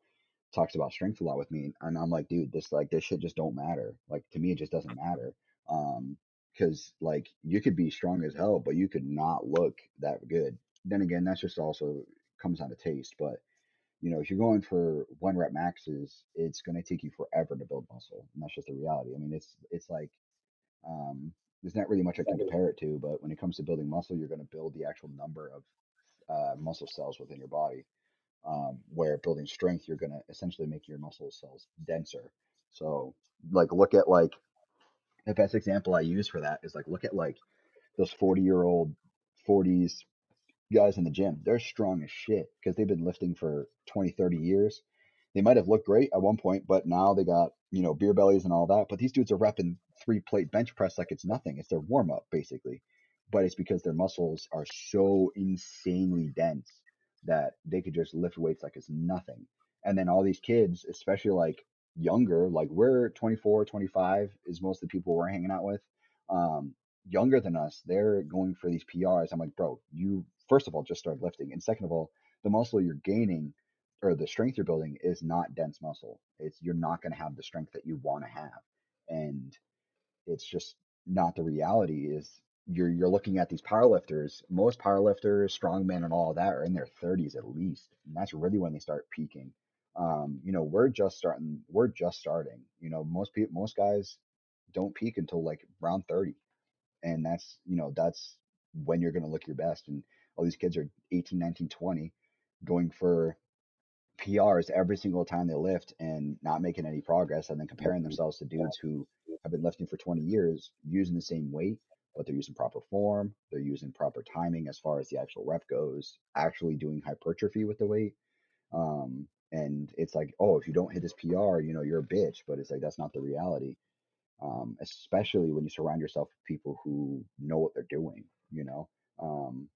[SPEAKER 1] talks about strength a lot with me, and I'm like, dude, this like this shit just don't matter. Like to me, it just doesn't matter. Um, because like you could be strong as hell, but you could not look that good. Then again, that's just also comes down to taste. But you know, if you're going for one rep maxes, it's going to take you forever to build muscle, and that's just the reality. I mean, it's it's like um, there's not really much I can compare it to, but when it comes to building muscle, you're going to build the actual number of uh, muscle cells within your body. Um, where building strength, you're going to essentially make your muscle cells denser. So, like, look at like the best example I use for that is like look at like those 40 year old 40s guys in the gym. They're strong as shit because they've been lifting for 20, 30 years. They might have looked great at one point, but now they got, you know, beer bellies and all that. But these dudes are repping three plate bench press like it's nothing. It's their warm up, basically. But it's because their muscles are so insanely dense that they could just lift weights like it's nothing. And then all these kids, especially like younger, like we're 24, 25 is most of the people we're hanging out with. Um, younger than us, they're going for these PRs. I'm like, bro, you first of all just started lifting, and second of all, the muscle you're gaining or the strength you're building is not dense muscle. It's you're not going to have the strength that you want to have, and it's just not the reality. Is you're you're looking at these powerlifters. Most powerlifters, strongmen, and all that are in their 30s at least, and that's really when they start peaking. Um, you know, we're just starting. We're just starting. You know, most people, most guys don't peak until like around 30 and that's you know that's when you're going to look your best and all these kids are 18 19 20 going for prs every single time they lift and not making any progress and then comparing themselves to dudes who have been lifting for 20 years using the same weight but they're using proper form they're using proper timing as far as the actual rep goes actually doing hypertrophy with the weight um, and it's like oh if you don't hit this pr you know you're a bitch but it's like that's not the reality um, especially when you surround yourself with people who know what they're doing. You know, um,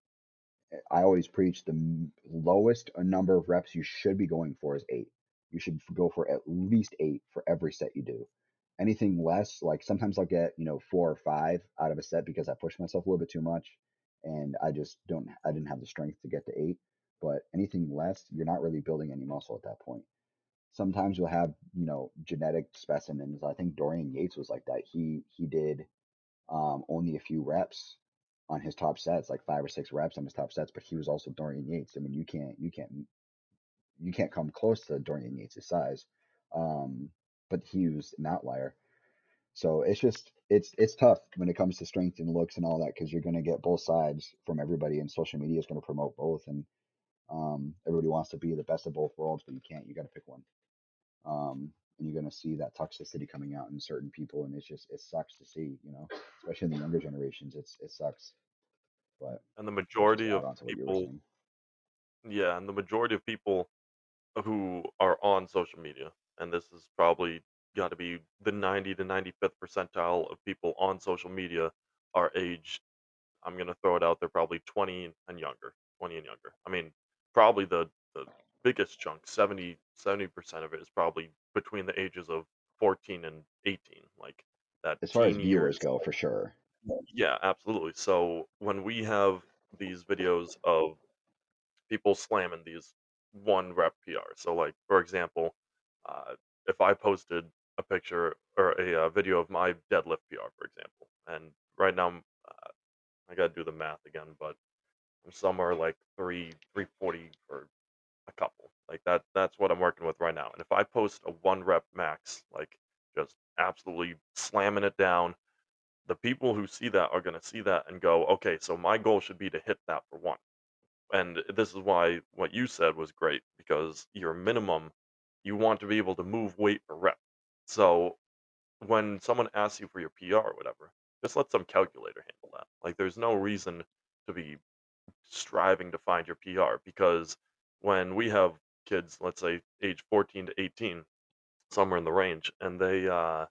[SPEAKER 1] I always preach the lowest a number of reps you should be going for is eight. You should go for at least eight for every set you do. Anything less, like sometimes I'll get you know four or five out of a set because I push myself a little bit too much, and I just don't. I didn't have the strength to get to eight. But anything less, you're not really building any muscle at that point sometimes you'll have you know genetic specimens. I think Dorian Yates was like that. He he did um, only a few reps on his top sets, like five or six reps on his top sets, but he was also Dorian Yates. I mean, you can't you can't you can't come close to Dorian Yates' size, um, but he was an outlier. So it's just it's it's tough when it comes to strength and looks and all that because you're going to get both sides from everybody, and social media is going to promote both, and um, everybody wants to be the best of both worlds, but you can't. You got to pick one um, and you're going to see that toxicity coming out in certain people, and it's just it sucks to see, you know, especially in the younger generations. It's it sucks, but
[SPEAKER 2] And the majority of
[SPEAKER 1] add on to what you were
[SPEAKER 2] people, yeah, and the majority of people who are on social media, and this is probably got to be the 90 to 95th percentile of people on social media are aged I'm gonna throw it out there, probably 20 and younger, 20 and younger. I mean, probably the the biggest chunk, 70 70% of it is probably between the ages of 14 and 18, like that
[SPEAKER 1] As far as viewers
[SPEAKER 2] years.
[SPEAKER 1] go, for sure.
[SPEAKER 2] Yeah, absolutely. So when we have these videos of people slamming these one rep PRs, so like for example, uh, if I posted a picture or a, uh video of my deadlift PR, for example, and right now I'm, uh, I gotta do the math again, but I'm somewhere like three, three forty for a couple. Like, that that's what I'm working with right now, and if I post a 1 rep max, like, just absolutely slamming it down, the people who see that are gonna see that and go, "Okay, so my goal should be to hit that for 1." And this is why what you said was great, because your minimum, you want to be able to move weight per rep. So, when someone asks you for your PR or whatever, just let some calculator handle that. Like, there's no reason to be striving to find your PR, because when we have kids, let's say, age 14 to 18, somewhere in the range, and they, uh,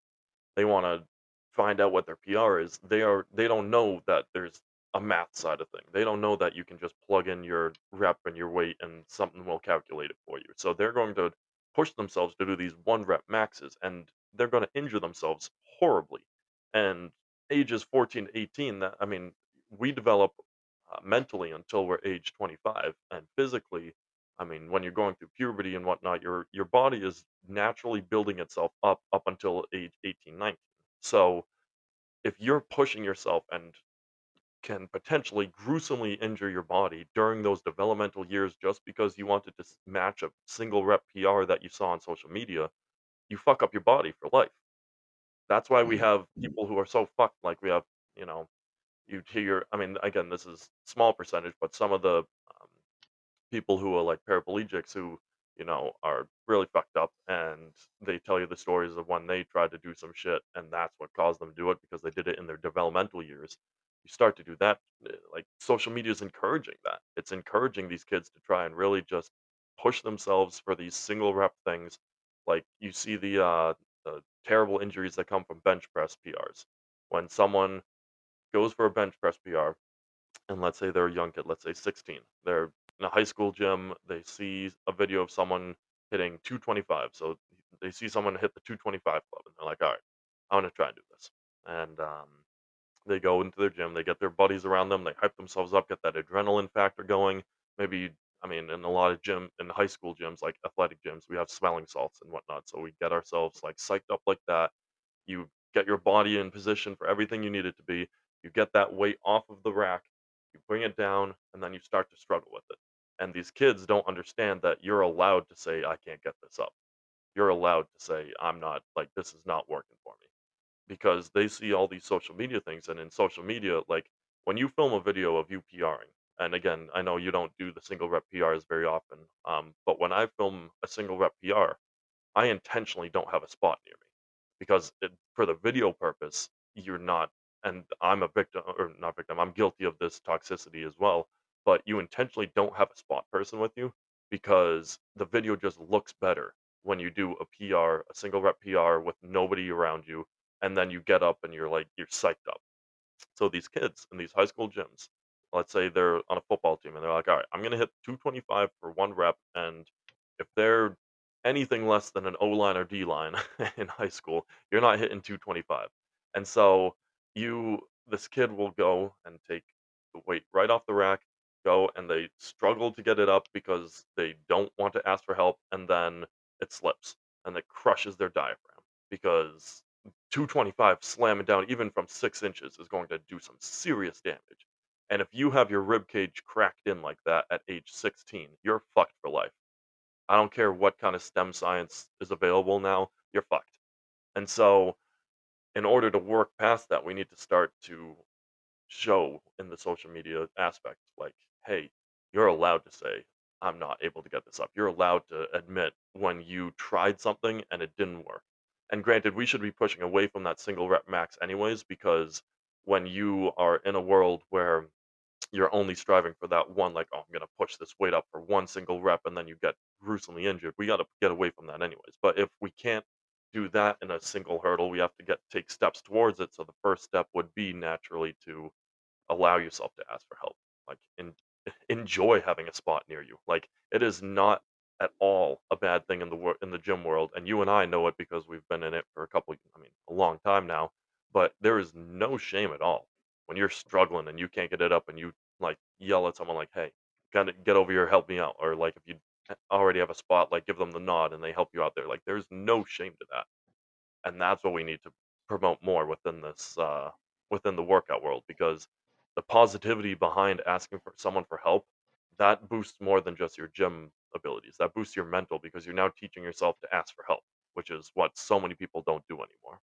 [SPEAKER 2] they wanna find out what their PR is, they are they don't know that there's a math side of thing. They don't know that you can just plug in your rep and your weight and something will calculate it for you. So they're going to push themselves to do these 1 rep maxes, and they're gonna injure themselves horribly. And ages 14 to 18, that I mean, we develop, uh, mentally until we're age 25, and physically, I mean, when you're going through puberty and whatnot, your your body is naturally building itself up, up until age 18, 19. So, if you're pushing yourself and can potentially gruesomely injure your body during those developmental years just because you wanted to s match a single rep PR that you saw on social media, you fuck up your body for life. That's why we
[SPEAKER 1] Mm.
[SPEAKER 2] have people who are so fucked, like, we have, you know, you'd hear I mean, again, this is small percentage, but some of the, um, people who are, like, paraplegics who, you know, are really fucked up, and they tell you the stories of when they tried to do some shit, and that's what caused them to do it because they did it in their developmental years. You start to do that, eh, like, social media is encouraging that. It's encouraging these kids to try and really just push themselves for these single rep things. Like, you see the, uh, the terrible injuries that come from bench press PRs. When someone goes for a bench press PR, and let's say they're a young kid, let's say 16, they're in a high school gym, they see a video of someone hitting 225, so they see someone hit the 225 club, and they're like, "Alright, I wanna try and do this." And, um, they go into their gym, they get their buddies around them, they hype themselves up, get that adrenaline factor going. Maybe I mean, in a lot of gym in high school gyms, like athletic gyms, we have smelling salts and whatnot, so we get ourselves, like, psyched up like that. You get your body in position for everything you need it to be, you get that weight off of the rack, you bring it down, and then you start to struggle with it. And these kids don't understand that you're allowed to say, "I can't get this up." You're allowed to say, "I'm not like, this is not working for me." Because they see all these social media things, and in social media, like, when you film a video of you PRing and again, I know you don't do the single rep PRs very often, um, but when I film a single rep PR, I intentionally don't have a spot near me, because it for the video purpose, you're not and I'm a victim or not victim, I'm guilty of this toxicity as well, but you intentionally don't have a spot person with you, because the video just looks better when you do a PR, a single rep PR with nobody around you, and then you get up and you're, like, you're psyched up. So these kids in these high school gyms, let's say they're on a football team, and they're like, "Alright, I'm gonna hit 225 for 1 rep," and if they're anything less than an O-line or D-line in high school, you're not hitting 225. And so, you this kid will go and take the weight right off the rack, go, and they struggle to get it up because they don't want to ask for help, and then it slips, and it crushes their diaphragm, because 225 slamming down even from 6 inches is going to do some serious damage. And if you have your rib cage cracked in like that at age 16, you're fucked for life. I don't care what kind of STEM science is available now, you're fucked. And so, in order to work past that, we need to start to show in the social media aspect, like, "Hey, you're allowed to say, 'I'm not able to get this up.' You're allowed to admit when you tried something and it didn't work." And granted, we should be pushing away from that single rep max anyways, because when you are in a world where you're only striving for that one, like, "Oh, I'm gonna push this weight up for 1 single rep," and then you get gruesomely injured, we gotta get away from that anyways. But if we can't do that in a single hurdle, we have to get take steps towards it, so the first step would be naturally to allow yourself to ask for help. Like, en enjoy having a spot near you. Like, it is not at all a bad thing in the wor in the gym world, and you and I know it because we've been in it for a couple I mean, a long time now, but there is no shame at all when you're struggling and you can't get it up and you, like, yell at someone like, "Hey, kinda get over here, help me out." Or, like, if you already have a spot, like, give them the nod and they help you out there, like, there's no shame to that. And that's what we need to promote more within this, uh within the workout world, because the positivity behind asking for someone for help, that boosts more than just your gym abilities. That boosts your mental because you're now teaching yourself to ask for help, which is what so many people don't do anymore.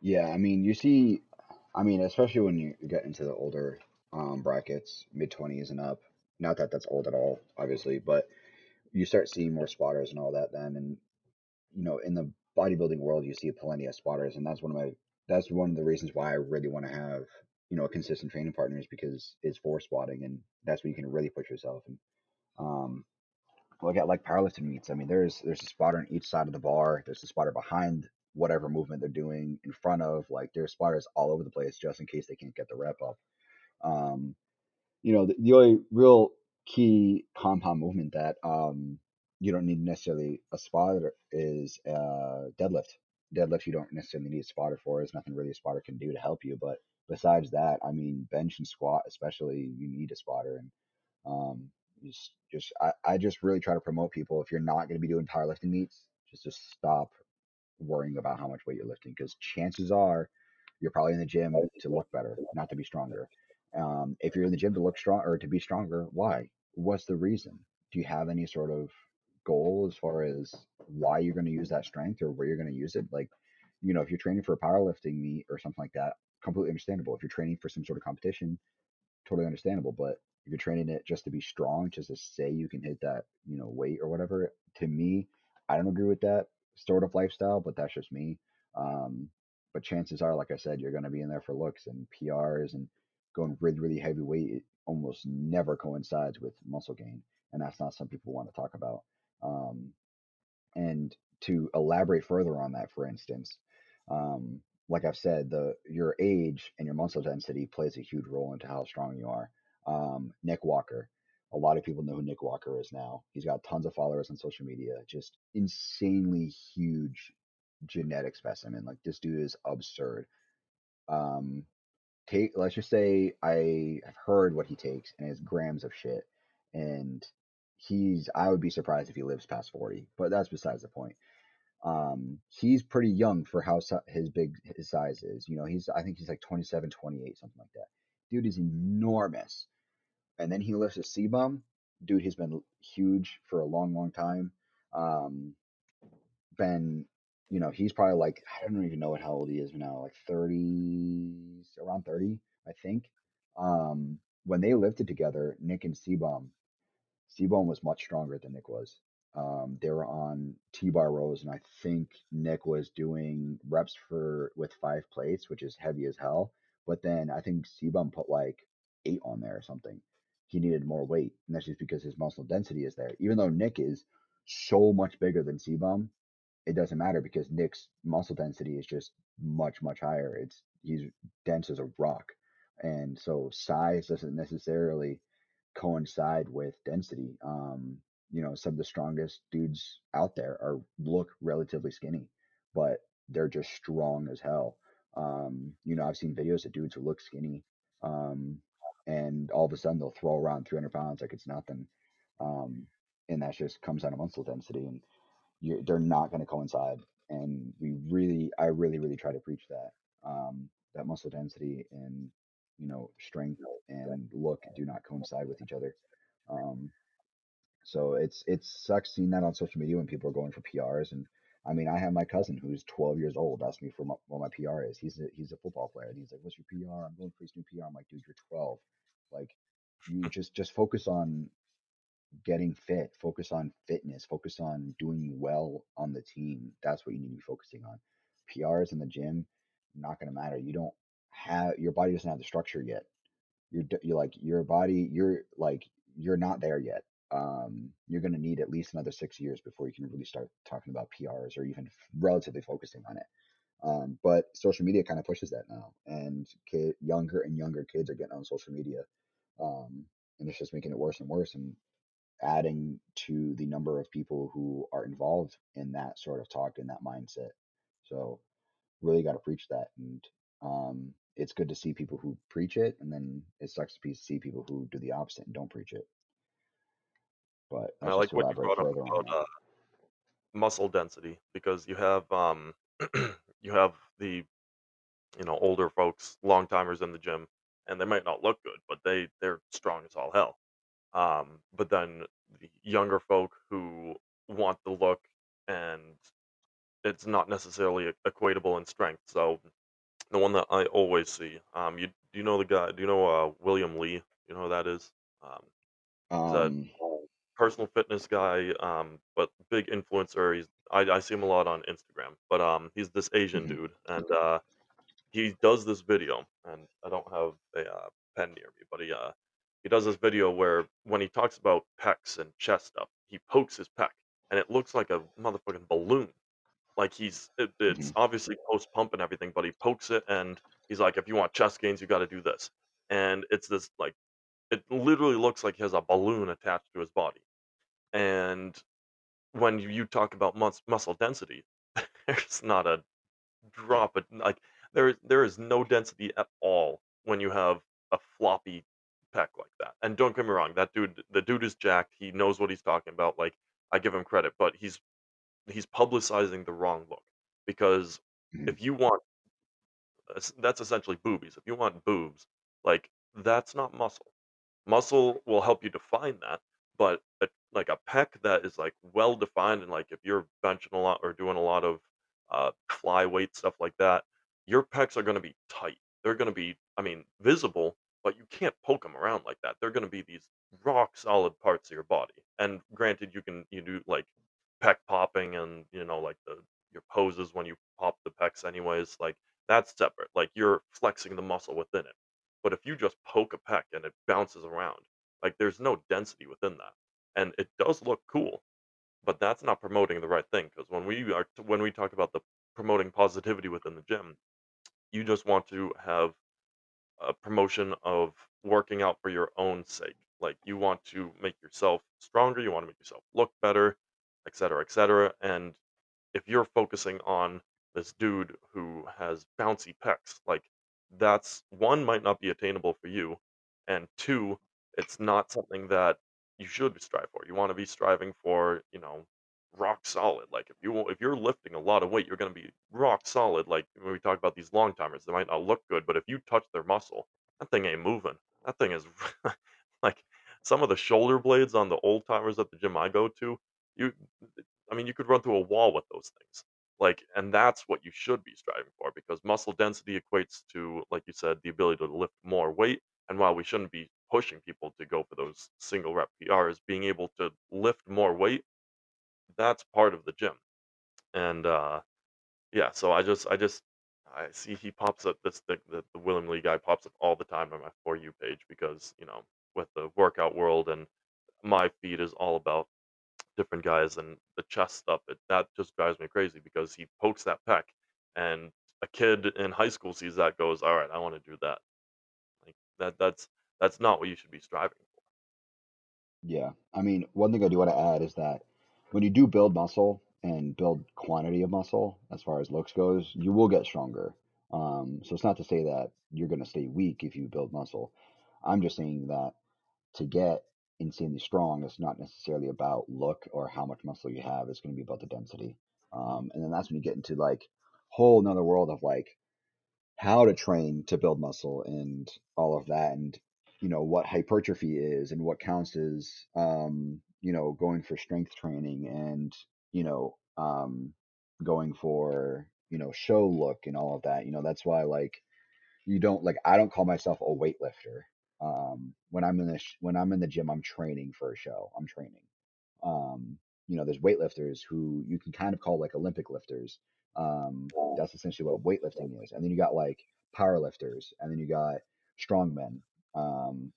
[SPEAKER 1] Yeah, I mean, you see, I mean, especially when you get into the older um, brackets, mid 20s and up. Not that that's old at all, obviously, but you start seeing more spotters and all that then. And, you know, in the bodybuilding world, you see plenty of spotters. And that's one of my, that's one of the reasons why I really want to have, you know, a consistent training partner is because it's for spotting and that's where you can really push yourself. And, um, look at like powerlifting meets. I mean, there's there's a spotter on each side of the bar. There's a spotter behind whatever movement they're doing in front of. Like there's spotters all over the place just in case they can't get the rep up. Um, you know, the, the only real key compound movement that um, you don't need necessarily a spotter is uh, deadlift. Deadlift you don't necessarily need a spotter for. There's nothing really a spotter can do to help you. But besides that, I mean, bench and squat especially, you need a spotter. And um, just, just I, I just really try to promote people. If you're not going to be doing powerlifting meets, just to stop worrying about how much weight you're lifting because chances are you're probably in the gym to look better, not to be stronger. Um, if you're in the gym to look strong or to be stronger, why? What's the reason? Do you have any sort of goal as far as why you're going to use that strength or where you're going to use it? Like, you know, if you're training for a powerlifting meet or something like that, completely understandable. If you're training for some sort of competition, totally understandable. But if you're training it just to be strong, just to say you can hit that, you know, weight or whatever, to me, I don't agree with that sort of lifestyle, but that's just me. Um, but chances are, like I said, you're going to be in there for looks and PRs and going really, really heavy weight. It almost never coincides with muscle gain, and that's not something people want to talk about. Um, and to elaborate further on that, for instance, um, like I've said, the your age and your muscle density plays a huge role into how strong you are. Um, Nick Walker, a lot of people know who Nick Walker is now. He's got tons of followers on social media, just insanely huge genetic specimen. Like this dude is absurd. Um, take let's just say I have heard what he takes and it's grams of shit, and he's I would be surprised if he lives past forty, but that's besides the point. Um, he's pretty young for how his big his size is. You know, he's I think he's like 27, 28, something like that. Dude is enormous. And then he lifts a CBum. Dude, he's been huge for a long, long time. Um, been, you know, he's probably like I don't even know what how old he is now, like 30, around 30, I think. Um, when they lifted together, Nick and CBum, CBum was much stronger than Nick was. Um, they were on T-bar rows, and I think Nick was doing reps for with five plates, which is heavy as hell. But then I think CBum put like eight on there or something. He needed more weight, and that's just because his muscle density is there. Even though Nick is so much bigger than CBum, it doesn't matter because Nick's muscle density is just much much higher. It's he's dense as a rock, and so size doesn't necessarily coincide with density. Um, you know, some of the strongest dudes out there are look relatively skinny, but they're just strong as hell. Um, you know, I've seen videos of dudes who look skinny, um, and all of a sudden they'll throw around 300 pounds like it's nothing. Um, and that just comes out of muscle density, and you're, they're not going to coincide. And we really, I really, really try to preach that um, that muscle density and you know strength and look do not coincide with each other. Um, so it's it sucks seeing that on social media when people are going for PRs. And I mean, I have my cousin who's 12 years old ask me for my, what my PR is. He's a, he's a football player, and he's like, "What's your PR?" I'm going for his new PR. I'm like, "Dude, you're 12. Like, you just just focus on getting fit. Focus on fitness. Focus on doing well on the team. That's what you need to be focusing on. PRs in the gym, not going to matter. You don't have your body doesn't have the structure yet. You're you're like your body. You're like you're not there yet um, you're going to need at least another six years before you can really start talking about PRs or even relatively focusing on it. Um, but social media kind of pushes that now, and kid, younger and younger kids are getting on social media, um, and it's just making it worse and worse, and adding to the number of people who are involved in that sort of talk and that mindset. So, really got to preach that, and um, it's good to see people who preach it, and then it sucks to see people who do the opposite and don't preach it. But
[SPEAKER 2] I like what you brought up about uh, muscle density because you have um you have the you know older folks, long timers in the gym, and they might not look good, but they they're strong as all hell. Um, but then the younger folk who want the look and it's not necessarily equatable in strength. So the one that I always see, um, you do you know the guy do you know, uh, William Lee? You know who that is? Um, he's a
[SPEAKER 1] Um,
[SPEAKER 2] personal fitness guy, um, but big influencer. He's I I see him a lot on Instagram, but, um, he's this Asian
[SPEAKER 1] mhm,
[SPEAKER 2] dude, and, uh, he does this video, and I don't have a, uh, pen near me, but he, uh, he does this video where when he talks about pecs and chest stuff, he pokes his pec, and it looks like a motherfucking balloon. Like, he's it it's
[SPEAKER 1] mhm,
[SPEAKER 2] obviously post pump and everything, but he pokes it, and he's like, "If you want chest gains, you gotta do this." And it's this, like it literally looks like he has a balloon attached to his body. And when you you talk about mus muscle density, there's not a drop of like, there is there is no density at all when you have a floppy pec like that. And don't get me wrong, that dude the dude is jacked, he knows what he's talking about, like, I give him credit, but he's he's publicizing the wrong look. Because
[SPEAKER 1] mhm,
[SPEAKER 2] if you want that's essentially boobies. If you want boobs, like, that's not muscle. Muscle will help you define that, but a like a pec that is, like, well defined and, like, if you're benching a lot or doing a lot of, uh, fly weight, stuff like that, your pecs are gonna be tight. They're gonna be, I mean, visible, but you can't poke them around like that. They're gonna be these rock solid parts of your body. And granted, you can you do, like, pec popping and, you know, like, the your poses when you pop the pecs anyways, like, that's separate. Like, you're flexing the muscle within it. But if you just poke a pec and it bounces around, like there's no density within that. And it does look cool, but that's not promoting the right thing. Because when we are when we talk about the promoting positivity within the gym, you just want to have a promotion of working out for your own sake. Like you want to make yourself stronger, you want to make yourself look better, et cetera, et cetera. And if you're focusing on this dude who has bouncy pecs, like that's one might not be attainable for you, and two, it's not something that you should strive for. You want to be striving for, you know, rock solid. Like if you if you're lifting a lot of weight, you're going to be rock solid. Like when we talk about these long timers, they might not look good, but if you touch their muscle, that thing ain't moving. That thing is like some of the shoulder blades on the old timers at the gym I go to. You I mean, you could run through a wall with those things. Like, and that's what you should be striving for because muscle density equates to, like you said, the ability to lift more weight. And while we shouldn't be pushing people to go for those single rep PRs, being able to lift more weight, that's part of the gym. And uh yeah, so I just I just I see he pops up this the, the, the William Lee guy pops up all the time on my for you page because, you know, with the workout world and my feed is all about different guys and the chest stuff, it that just drives me crazy because he pokes that pec and a kid in high school sees that goes, "All right, I wanna do that." Like, that that's that's not what you should be striving for.
[SPEAKER 1] yeah. I mean, one thing I do want to add is that when you do build muscle and build quantity of muscle, as far as looks goes, you will get stronger. Um, so it's not to say that you're going to stay weak if you build muscle. I'm just saying that to get insanely strong, it's not necessarily about look or how much muscle you have. It's going to be about the density. Um, and then that's when you get into like whole another world of like how to train to build muscle and all of that and you know what hypertrophy is and what counts as um you know going for strength training and you know um going for you know show look and all of that you know that's why like you don't like I don't call myself a weightlifter um when I'm in the sh- when I'm in the gym I'm training for a show I'm training um, you know, there's weightlifters who you can kind of call like Olympic lifters. Um, that's essentially what weightlifting is. And then you got like power lifters, and then you got strongmen, um,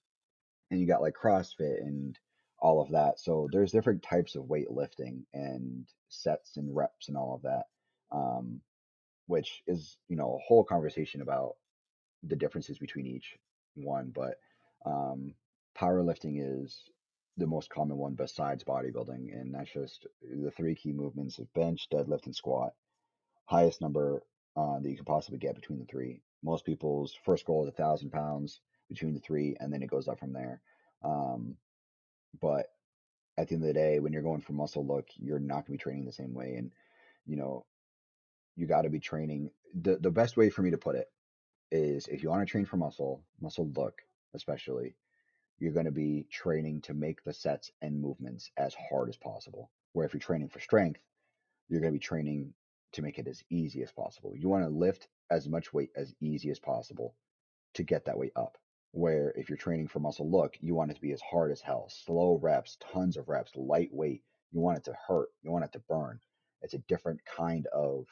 [SPEAKER 1] and you got like CrossFit and all of that. So there's different types of weightlifting and sets and reps and all of that, um, which is you know a whole conversation about the differences between each one, but um, powerlifting is the most common one besides bodybuilding, and that's just the three key movements of bench, deadlift, and squat. Highest number uh, that you can possibly get between the three. Most people's first goal is a thousand pounds between the three, and then it goes up from there. Um, but at the end of the day, when you're going for muscle look, you're not going to be training the same way, and you know you got to be training. the The best way for me to put it is if you want to train for muscle, muscle look especially, you're going to be training to make the sets and movements as hard as possible. Where if you're training for strength, you're going to be training to make it as easy as possible. You want to lift as much weight as easy as possible to get that weight up. Where if you're training for muscle look, you want it to be as hard as hell, slow reps, tons of reps, lightweight. You want it to hurt, you want it to burn. It's a different kind of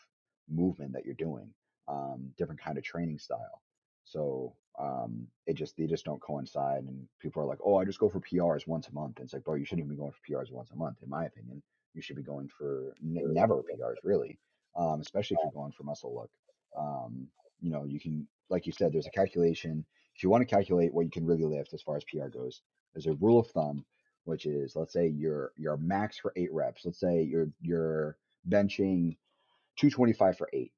[SPEAKER 1] movement that you're doing, um, different kind of training style. So um, it just they just don't coincide, and people are like, "Oh, I just go for PRs once a month." And it's like, bro, you shouldn't even be going for PRs once a month, in my opinion. You should be going for n- never PRs, really, um, especially if you're going for muscle look. Um, you know, you can, like you said, there's a calculation. If you want to calculate what you can really lift as far as PR goes, there's a rule of thumb, which is let's say your your max for eight reps. Let's say you're you're benching 225 for eight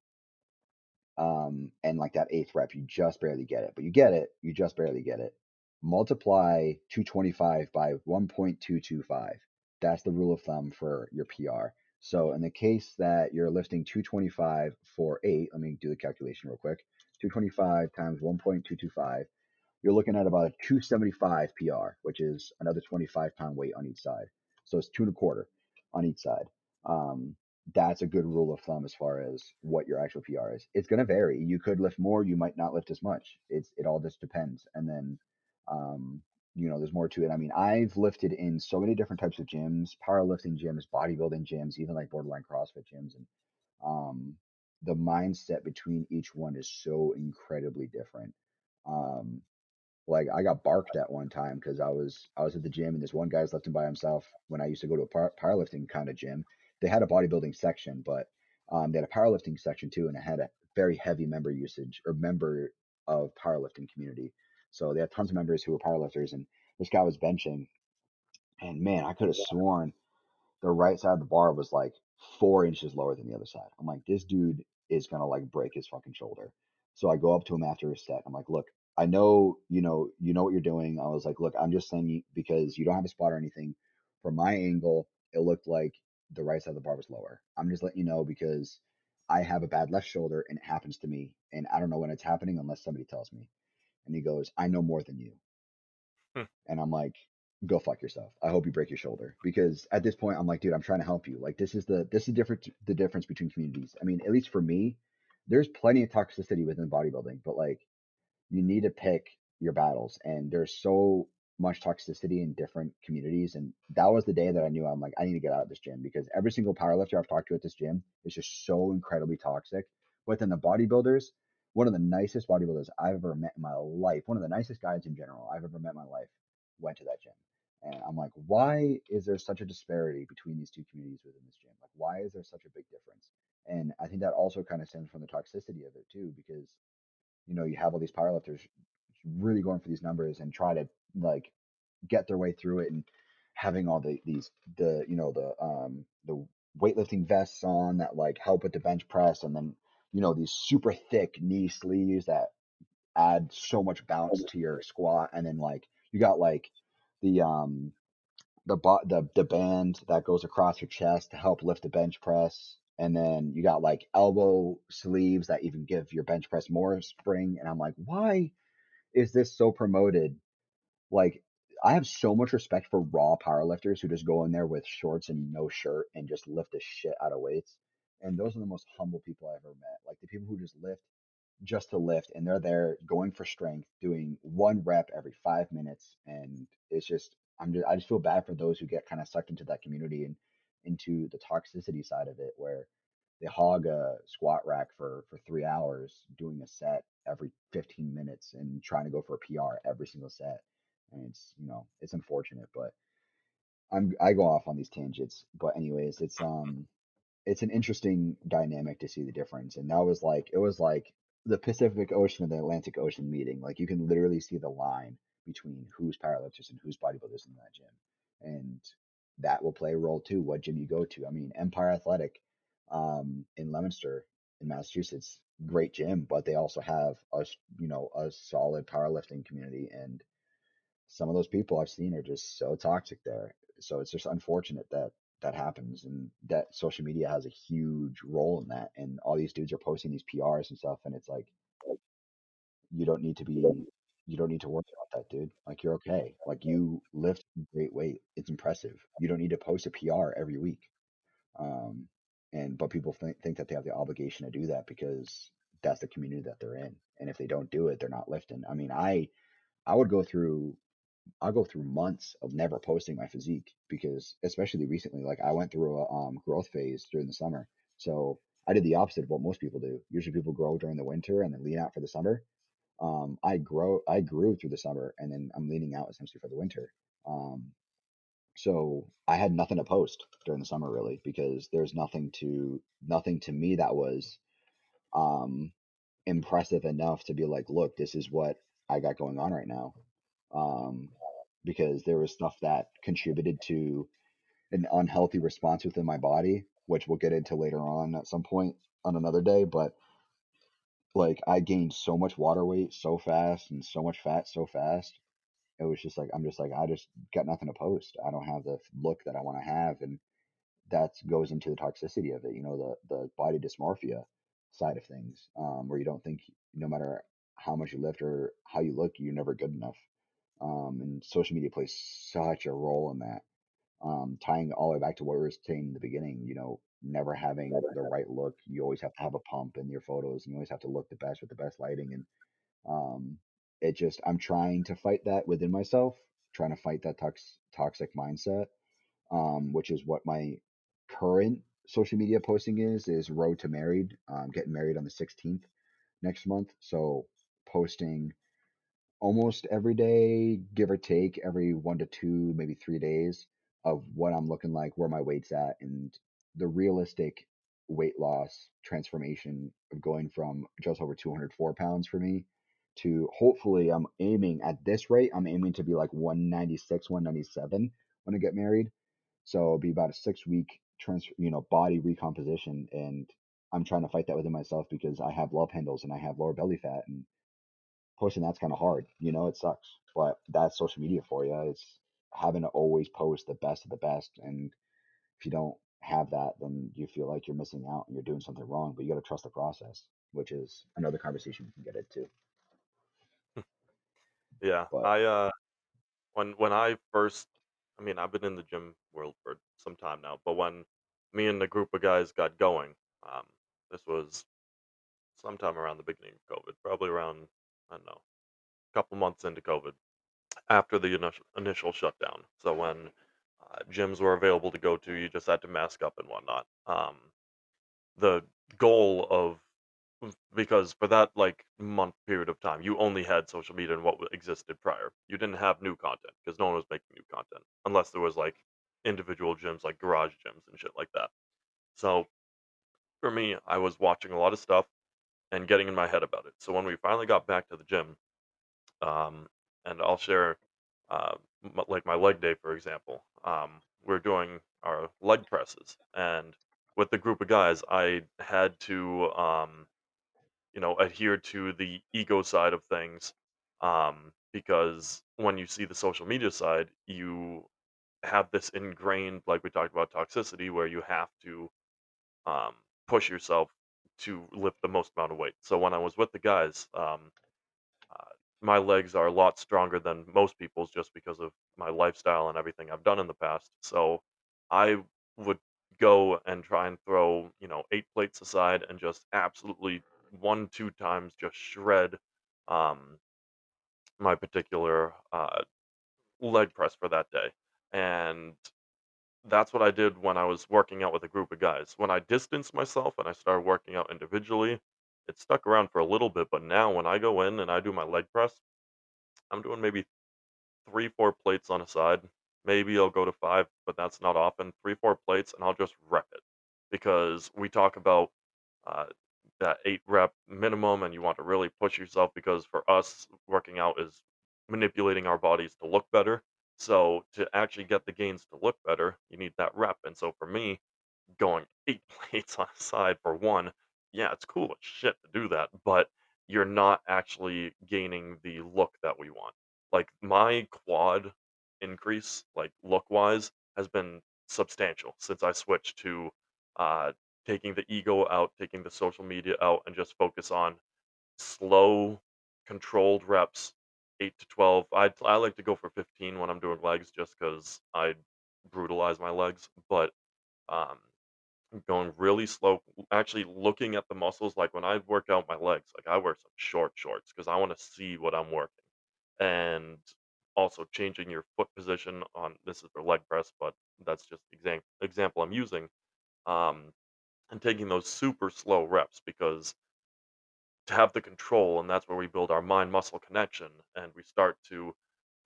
[SPEAKER 1] um, and like that eighth rep, you just barely get it, but you get it, you just barely get it. Multiply 225 by 1.225. That's the rule of thumb for your PR. So in the case that you're lifting 225 for eight, let me do the calculation real quick. 225 times 1.225, you're looking at about a 275 PR, which is another 25 pound weight on each side. So it's two and a quarter on each side. Um, that's a good rule of thumb as far as what your actual PR is. It's going to vary. You could lift more, you might not lift as much. It's it all just depends. And then, um, you know, there's more to it. I mean, I've lifted in so many different types of gyms, powerlifting gyms, bodybuilding gyms, even like borderline CrossFit gyms, and um, the mindset between each one is so incredibly different. Um, like I got barked at one time because I was I was at the gym and this one guy's lifting by himself when I used to go to a power, powerlifting kind of gym. They had a bodybuilding section, but um, they had a powerlifting section too, and it had a very heavy member usage or member of powerlifting community. So they had tons of members who were powerlifters, and this guy was benching, and man, I could have sworn the right side of the bar was like four inches lower than the other side. I'm like, this dude is gonna like break his fucking shoulder. So I go up to him after his set. I'm like, look, I know you know you know what you're doing. I was like, look, I'm just saying you because you don't have a spot or anything. From my angle, it looked like the right side of the bar was lower. I'm just letting you know because I have a bad left shoulder and it happens to me, and I don't know when it's happening unless somebody tells me. And he goes, I know more than you.
[SPEAKER 2] Hmm.
[SPEAKER 1] And I'm like, go fuck yourself. I hope you break your shoulder because at this point I'm like, dude, I'm trying to help you. Like this is the this is different the difference between communities. I mean, at least for me, there's plenty of toxicity within bodybuilding, but like you need to pick your battles and there's so much toxicity in different communities and that was the day that I knew I'm like I need to get out of this gym because every single powerlifter I've talked to at this gym is just so incredibly toxic. Within the bodybuilders, one of the nicest bodybuilders I've ever met in my life, one of the nicest guys in general I've ever met in my life went to that gym. And I'm like, why is there such a disparity between these two communities within this gym? Like, why is there such a big difference? And I think that also kind of stems from the toxicity of it too, because you know you have all these powerlifters really going for these numbers and try to like get their way through it and having all the these the you know the um the weightlifting vests on that like help with the bench press and then you know these super thick knee sleeves that add so much bounce to your squat and then like you got like the um the the the band that goes across your chest to help lift the bench press and then you got like elbow sleeves that even give your bench press more spring and I'm like why is this so promoted? Like I have so much respect for raw powerlifters who just go in there with shorts and no shirt and just lift the shit out of weights and those are the most humble people I've ever met like the people who just lift just to lift and they're there going for strength doing one rep every five minutes and it's just i'm just i just feel bad for those who get kind of sucked into that community and into the toxicity side of it where they hog a squat rack for for three hours doing a set every 15 minutes and trying to go for a pr every single set and it's you know it's unfortunate but i'm i go off on these tangents but anyways it's um it's an interesting dynamic to see the difference. And that was like it was like the Pacific Ocean and the Atlantic Ocean meeting. Like you can literally see the line between who's powerlifters and who's bodybuilders in that gym. And that will play a role too, what gym you go to. I mean, Empire Athletic um, in Leominster in Massachusetts, great gym, but they also have a you know a solid powerlifting community and some of those people I've seen are just so toxic there. So it's just unfortunate that that happens and that social media has a huge role in that. And all these dudes are posting these PRs and stuff. And it's like, you don't need to be, you don't need to worry about that, dude. Like you're okay. Like you lift great weight. It's impressive. You don't need to post a PR every week. Um, and but people think think that they have the obligation to do that because that's the community that they're in. And if they don't do it, they're not lifting. I mean, I I would go through I'll go through months of never posting my physique because especially recently, like I went through a um, growth phase during the summer. So I did the opposite of what most people do. Usually people grow during the winter and then lean out for the summer. Um, I grow I grew through the summer and then I'm leaning out essentially for the winter. Um, so I had nothing to post during the summer really because there's nothing to nothing to me that was um impressive enough to be like, look, this is what I got going on right now. Um, because there was stuff that contributed to an unhealthy response within my body, which we'll get into later on at some point on another day. But like I gained so much water weight so fast and so much fat so fast. It was just like I'm just like I just got nothing to post. I don't have the look that I want to have, and that goes into the toxicity of it. You know, the the body dysmorphia side of things, um, where you don't think no matter how much you lift or how you look, you're never good enough. Um, and social media plays such a role in that. Um, tying all the way back to what we were saying in the beginning, you know, never having the right look. You always have to have a pump in your photos, and you always have to look the best with the best lighting. And um, it just, I'm trying to fight that within myself, trying to fight that tox- toxic mindset, um, which is what my current social media posting is, is road to married. Um, getting married on the 16th next month. So posting almost every day, give or take, every one to two, maybe three days of what I'm looking like, where my weight's at, and the realistic weight loss transformation of going from just over 204 pounds for me to hopefully I'm aiming at this rate, I'm aiming to be like 196, 197 when I get married. So it'll be about a six week trans, you know, body recomposition. And I'm trying to fight that within myself because I have love handles and I have lower belly fat and posting that's kind of hard. You know, it sucks, but that's social media for you. It's having to always post the best of the best, and if you don't have that, then you feel like you're missing out and you're doing something wrong. But you got to trust the process, which is another conversation we can get into.
[SPEAKER 2] Yeah,
[SPEAKER 1] But
[SPEAKER 2] I uh when when I first I mean, I've been in the gym world for some time now, but when me and the group of guys got going, um this was sometime around the beginning of COVID, probably around I don't know, a couple months into COVID, after the initial initial shutdown. So when uh, gyms were available to go to, you just had to mask up and whatnot. Um, the goal of because for that like month period of time, you only had social media and what existed prior. You didn't have new content because no one was making new content unless there was like individual gyms like garage gyms and shit like that. So for me, I was watching a lot of stuff and getting in my head about it. So when we finally got back to the gym, um, and I'll share uh, like my leg day for example. Um, we're doing our leg presses, and with the group of guys, I had to um, you know, adhere to the ego side of things. Um, because when you see the social media side, you have this ingrained, like we talked about toxicity, where you have to um, push yourself to lift the most amount of weight. So when I was with the guys, um, uh, my legs are a lot stronger than most people's just because of my lifestyle and everything I've done in the past. So I would go and try and throw, you know, eight plates aside and just absolutely one, two times just shred um, my particular uh, leg press for that day. And that's what I did when I was working out with a group of guys. When I distanced myself and I started working out individually, it stuck around for a little bit. But now when I go in and I do my leg press, I'm doing maybe 3, 4 plates on a side. Maybe I'll go to 5, but that's not often. 3, 4 plates, and I'll just rep it. Because we talk about uh, that 8 rep minimum, and you want to really push yourself because for us, working out is manipulating our bodies to look better. So to actually get the gains to look better, you need that rep. And so for me, going 8 plates on a side for 1, yeah, it's cool as shit to do that, but you're not actually gaining the look that we want. Like, my quad increase, like, look-wise, has been substantial since I switched to, uh, taking the ego out, taking the social media out, and just focus on slow, controlled reps 8 to 12. I I like to go for 15 when I'm doing legs just because I brutalize my legs, but, um, going really slow actually looking at the muscles, like, when I work out my legs, like, I wear some short shorts because I wanna see what I'm working, and also changing your foot position on this is for leg press, but that's just exam example I'm using, um, and taking those super slow reps because to have the control, and that's where we build our mind-muscle connection, and we start to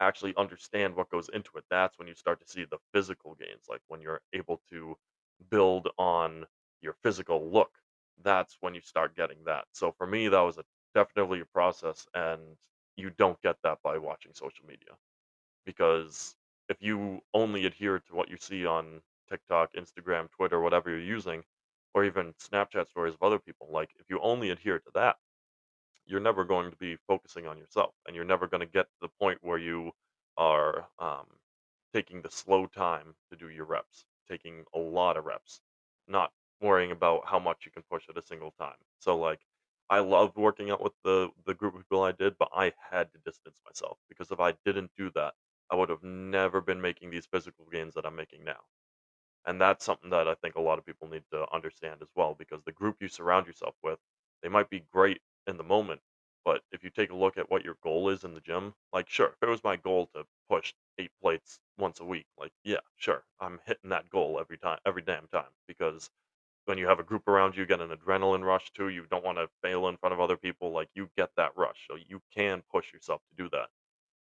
[SPEAKER 2] actually understand what goes into it. That's when you start to see the physical gains, like, when you're able to build on your physical look, that's when you start getting that. So for me, that was a definitely a process, and you don't get that by watching social media, because if you only adhere to what you see on TikTok, Instagram, Twitter, whatever you're using, or even Snapchat stories of other people, like, if you only adhere to that you're never going to be focusing on yourself, and you're never gonna get to the point where you are, um, taking the slow time to do your reps, taking a lot of reps, not worrying about how much you can push at a single time. So, like, I loved working out with the the group of people I did, but I had to distance myself, because if I didn't do that, I would've never been making these physical gains that I'm making now. And that's something that I think a lot of people need to understand as well, because the group you surround yourself with, they might be great in the moment, but if you take a look at what your goal is in the gym, like, sure, if it was my goal to push 8 plates once a week, like, yeah, sure, I'm hitting that goal every time every damn time, because when you have a group around you, you get an adrenaline rush too, you don't wanna fail in front of other people, like, you get that rush, so you can push yourself to do that.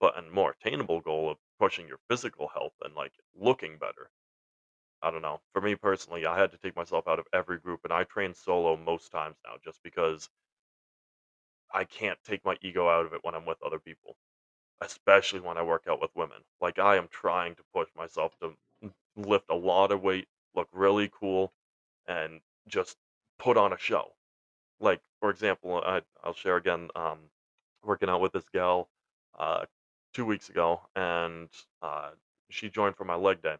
[SPEAKER 2] But a more attainable goal of pushing your physical health and, like, looking better, I don't know. For me personally, I had to take myself out of every group, and I train solo most times now just because I can't take my ego out of it when I'm with other people, especially when I work out with women. Like, I am trying to push myself to lift a lot of weight, look really cool, and just put on a show. Like, for example, I I'll share again, um, working out with this gal, uh, 2 weeks ago, and, uh, she joined for my leg day,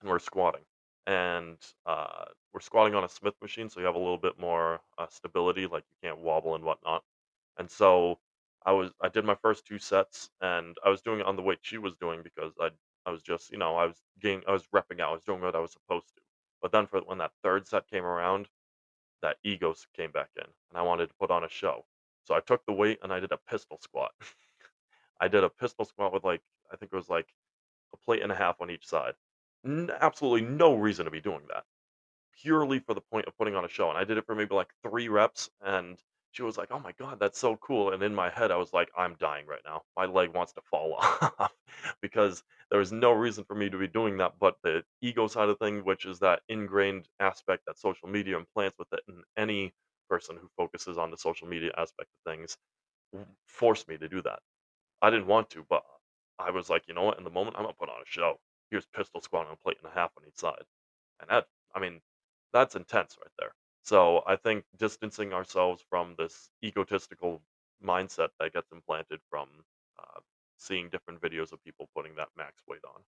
[SPEAKER 2] and we're squatting. And, uh, we're squatting on a Smith machine, so you have a little bit more, uh, stability, like, you can't wobble and whatnot. And so, I was I did my first 2 sets, and I was doing it on the weight she was doing because I I was just, you know, I was getting I was repping out, I was doing what I was supposed to. But then for when that 3rd set came around, that egos came back in, and I wanted to put on a show. So I took the weight and I did a pistol squat. I did a pistol squat with, like, I think it was, like, a plate and a half on each side. N absolutely no reason to be doing that. Purely for the point of putting on a show, and I did it for maybe, like, 3 reps, and she was like, "Oh my god, that's so cool." And in my head, I was like, "I'm dying right now. My leg wants to fall off." Because there was no reason for me to be doing that, but the ego side of thing, which is that ingrained aspect that social media implants with it, and any person who focuses on the social media aspect of things, forced me to do that. I didn't want to, but I was like, "You know what? In the moment, I'm gonna put on a show. Here's pistol squat on a plate and a half on each side." And that I mean, that's intense right there. So, I think distancing ourselves from this egotistical mindset that gets implanted from, uh, seeing different videos of people putting that max weight on.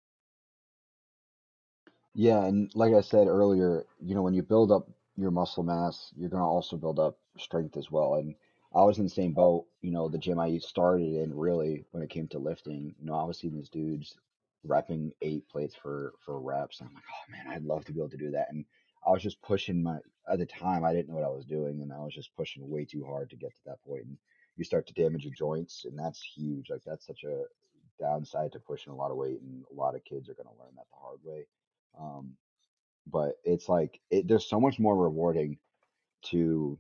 [SPEAKER 1] Yeah, and like I said earlier, you know, when you build up your muscle mass, you're gonna also build up strength as well, and I was in the same boat, you know, the gym I started in really when it came to lifting, you know, I was seeing these dudes repping 8 plates for for reps, and I'm like, "Oh, man, I'd love to be able to do that," and I was just pushing my at the time, I didn't know what I was doing, and I was just pushing way too hard to get to that point, and you start to damage your joints, and that's huge, like, that's such a downside to pushing a lot of weight, and a lot of kids are gonna learn that the hard way. Um, but it's like it there's so much more rewarding to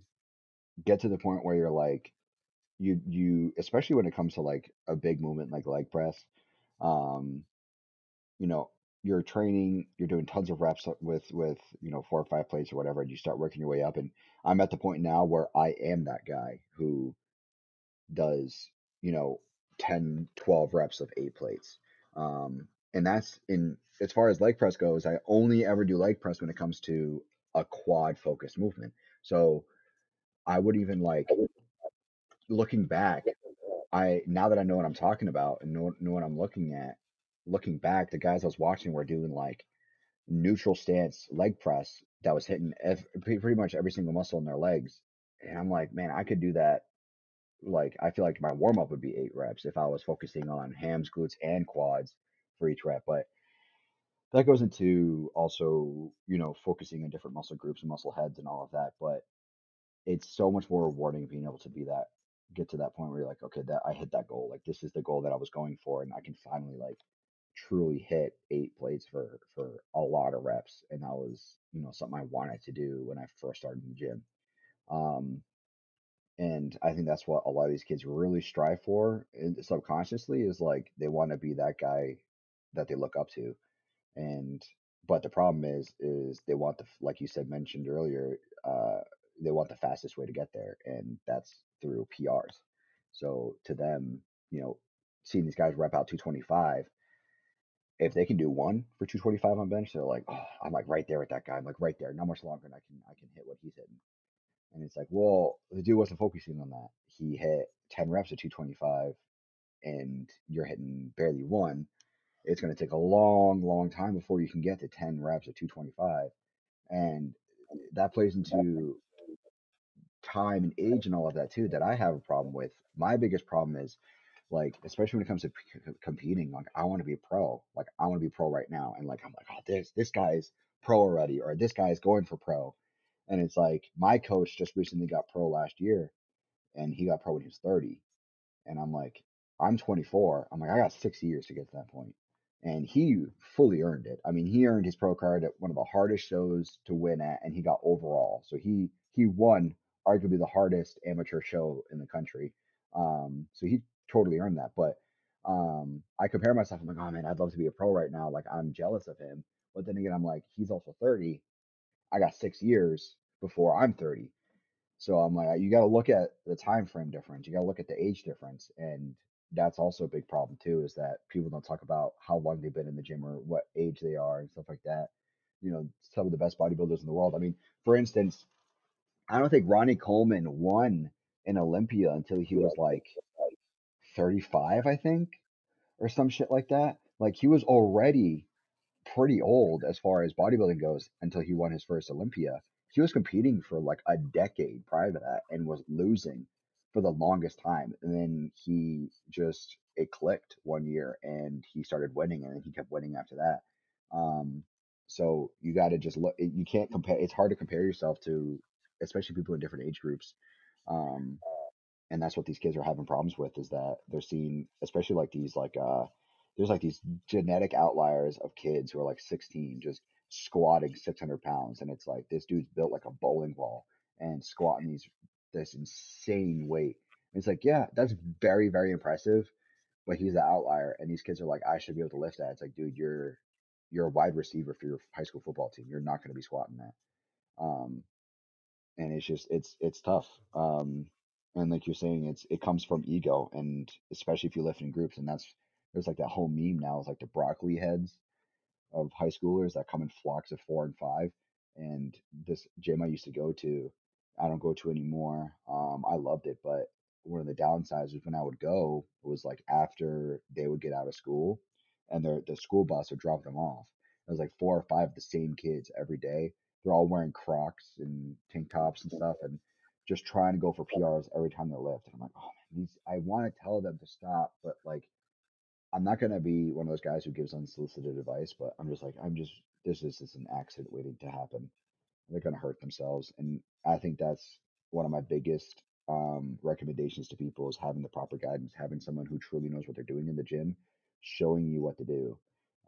[SPEAKER 1] get to the point where you're like, you you especially when it comes to, like, a big movement like leg press, um, you know, you're training, you're doing tons of reps with with, you know, 4 or 5 plates or whatever, and you start working your way up, and I'm at the point now where I am that guy who does, you know, 10, 12 reps of 8 plates. Um, and that's in as far as leg press goes, I only ever do leg press when it comes to a quad focused movement. So, I would even like looking back, I now that I know what I'm talking about and know know what I'm looking at, looking back, the guys I was watching were doing, like, neutral stance leg press that was hitting pretty much every single muscle in their legs, and I'm like, "Man, I could do that like I feel like my warm up would be eight reps if I was focusing on hams, glutes, and quads for each rep. But that goes into also, you know, focusing on different muscle groups and muscle heads and all of that. But it's so much more rewarding being able to be that get to that point where you're like, okay, that I hit that goal. Like this is the goal that I was going for, and I can finally like truly hit eight plates for for a lot of reps. And that was, you know, something I wanted to do when I first started in the gym. Um, and I think that's what a lot of these kids really strive for subconsciously is like they want to be that guy that they look up to. And but the problem is is they want the like you said mentioned earlier, uh, they want the fastest way to get there, and that's through PRs. So to them, you know, seeing these guys rep out 225, if they can do one for 225 on bench, they're like, oh, I'm like right there with that guy. I'm like right there. Not much longer, and I can I can hit what he's hitting. And it's like, well, the dude wasn't focusing on that. He hit 10 reps at 225 and you're hitting barely one. It's going to take a long, long time before you can get to 10 reps at 225. And that plays into time and age and all of that too that I have a problem with. My biggest problem is like especially when it comes to p- competing like I want to be a pro. Like I want to be pro right now and like I'm like oh this this guy's pro already or this guy's going for pro and it's like my coach just recently got pro last year and he got pro when he was 30. And I'm like, I'm 24. I'm like, I got six years to get to that point. And he fully earned it. I mean, he earned his pro card at one of the hardest shows to win at, and he got overall. So he he won arguably the hardest amateur show in the country. Um, so he totally earned that. But um, I compare myself. I'm like, oh man, I'd love to be a pro right now. Like I'm jealous of him. But then again, I'm like, he's also 30 I got six years before I'm 30. So I'm like, you got to look at the time frame difference. You got to look at the age difference, and that's also a big problem too. Is that people don't talk about how long they've been in the gym or what age they are and stuff like that. You know, some of the best bodybuilders in the world. I mean, for instance, I don't think Ronnie Coleman won in Olympia until he was like 35, I think, or some shit like that. Like he was already pretty old as far as bodybuilding goes until he won his first Olympia. He was competing for like a decade prior to that and was losing for the longest time. And then he just it clicked one year and he started winning and he kept winning after that. Um, so you got to just look. You can't compare. It's hard to compare yourself to, especially people in different age groups. Um, and that's what these kids are having problems with is that they're seeing, especially like these like uh there's like these genetic outliers of kids who are like 16 just squatting 600 pounds and it's like this dude's built like a bowling ball and squatting these this insane weight. And it's like yeah that's very very impressive but he's the outlier and these kids are like i should be able to lift that. It's like dude you're you're a wide receiver for your high school football team. You're not going to be squatting that. Um and it's just it's it's tough. Um and like you're saying it's it comes from ego and especially if you lift in groups and that's there's like that whole meme now is like the broccoli heads of high schoolers that come in flocks of four and five. And this gym I used to go to, I don't go to anymore. Um, I loved it, but one of the downsides was when I would go, it was like after they would get out of school and their the school bus would drop them off. It was like four or five of the same kids every day. They're all wearing Crocs and tank tops and stuff and just trying to go for PRs every time they lift. And I'm like, oh man, these I want to tell them to stop, but like I'm not gonna be one of those guys who gives unsolicited advice, but I'm just like I'm just this is just an accident waiting to happen. They're gonna hurt themselves, and I think that's one of my biggest um, recommendations to people is having the proper guidance, having someone who truly knows what they're doing in the gym, showing you what to do.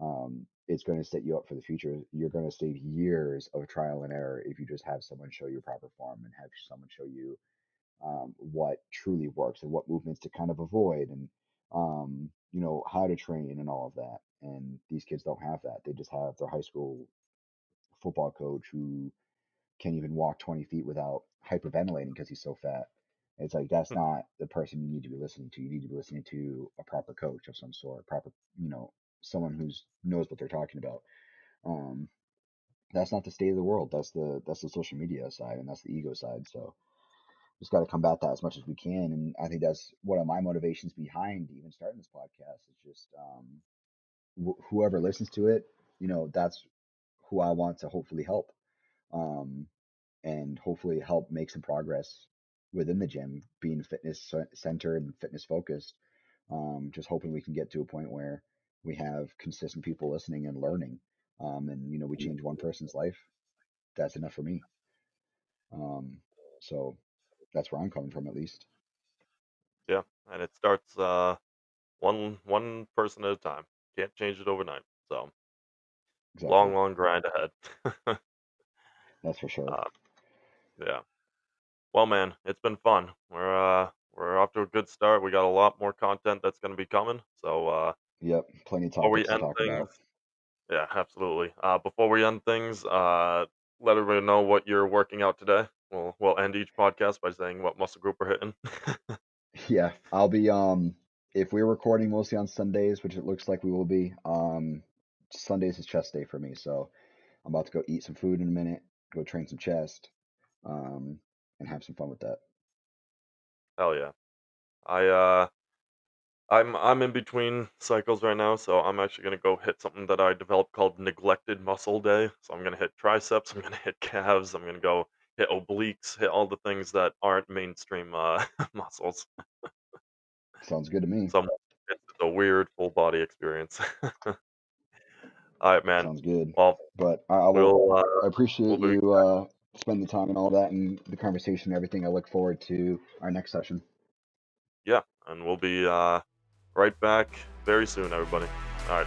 [SPEAKER 1] Um, it's going to set you up for the future. You're going to save years of trial and error if you just have someone show you proper form and have someone show you um, what truly works and what movements to kind of avoid and um, you know how to train and all of that. And these kids don't have that. They just have their high school football coach who can't even walk 20 feet without hyperventilating because he's so fat. It's like that's not the person you need to be listening to. You need to be listening to a proper coach of some sort, proper, you know, someone who's knows what they're talking about. Um, that's not the state of the world. That's the that's the social media side and that's the ego side. So just got to combat that as much as we can. And I think that's one of my motivations behind even starting this podcast. It's just um, wh- whoever listens to it, you know, that's who I want to hopefully help, um, and hopefully help make some progress within the gym, being fitness centered and fitness focused. Um, just hoping we can get to a point where we have consistent people listening and learning. Um, and you know, we change one person's life. That's enough for me. Um, so that's where I'm coming from, at least.
[SPEAKER 2] Yeah, and it starts uh, one one person at a time. Can't change it overnight. So
[SPEAKER 1] Exactly.
[SPEAKER 2] long, long grind ahead.
[SPEAKER 1] That's for sure.
[SPEAKER 2] uh, yeah. Well, man, it's been fun. We're uh we're off to a good start. We got a lot more content that's going to be coming. So uh,
[SPEAKER 1] Yep, plenty of topics to talk
[SPEAKER 2] things,
[SPEAKER 1] about.
[SPEAKER 2] yeah, absolutely. Uh, before we end things, uh, let everybody know what you're working out today. We'll we'll end each podcast by saying what muscle group we're hitting.
[SPEAKER 1] Yeah, I'll be um if we're recording mostly on Sundays, which it looks like we will be, um Sundays is chest day for me, so I'm about to go eat some food in a minute, go train some chest, um, and have some fun with that.
[SPEAKER 2] Hell yeah. I uh I'm I'm in between cycles right now, so I'm actually gonna go hit something that I developed called neglected muscle day. So I'm gonna hit triceps, I'm gonna hit calves, I'm gonna go hit obliques, hit all the things that aren't mainstream uh muscles.
[SPEAKER 1] Sounds good to me.
[SPEAKER 2] So it's a weird full body experience. All right, man.
[SPEAKER 1] Sounds good.
[SPEAKER 2] Well,
[SPEAKER 1] But I, I will
[SPEAKER 2] we'll uh,
[SPEAKER 1] I
[SPEAKER 2] we'll
[SPEAKER 1] appreciate you uh spending the time and all that and the conversation and everything. I look forward to our next session.
[SPEAKER 2] yeah, and we'll be uh right back very soon, everybody. All right,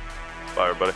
[SPEAKER 2] bye, everybody.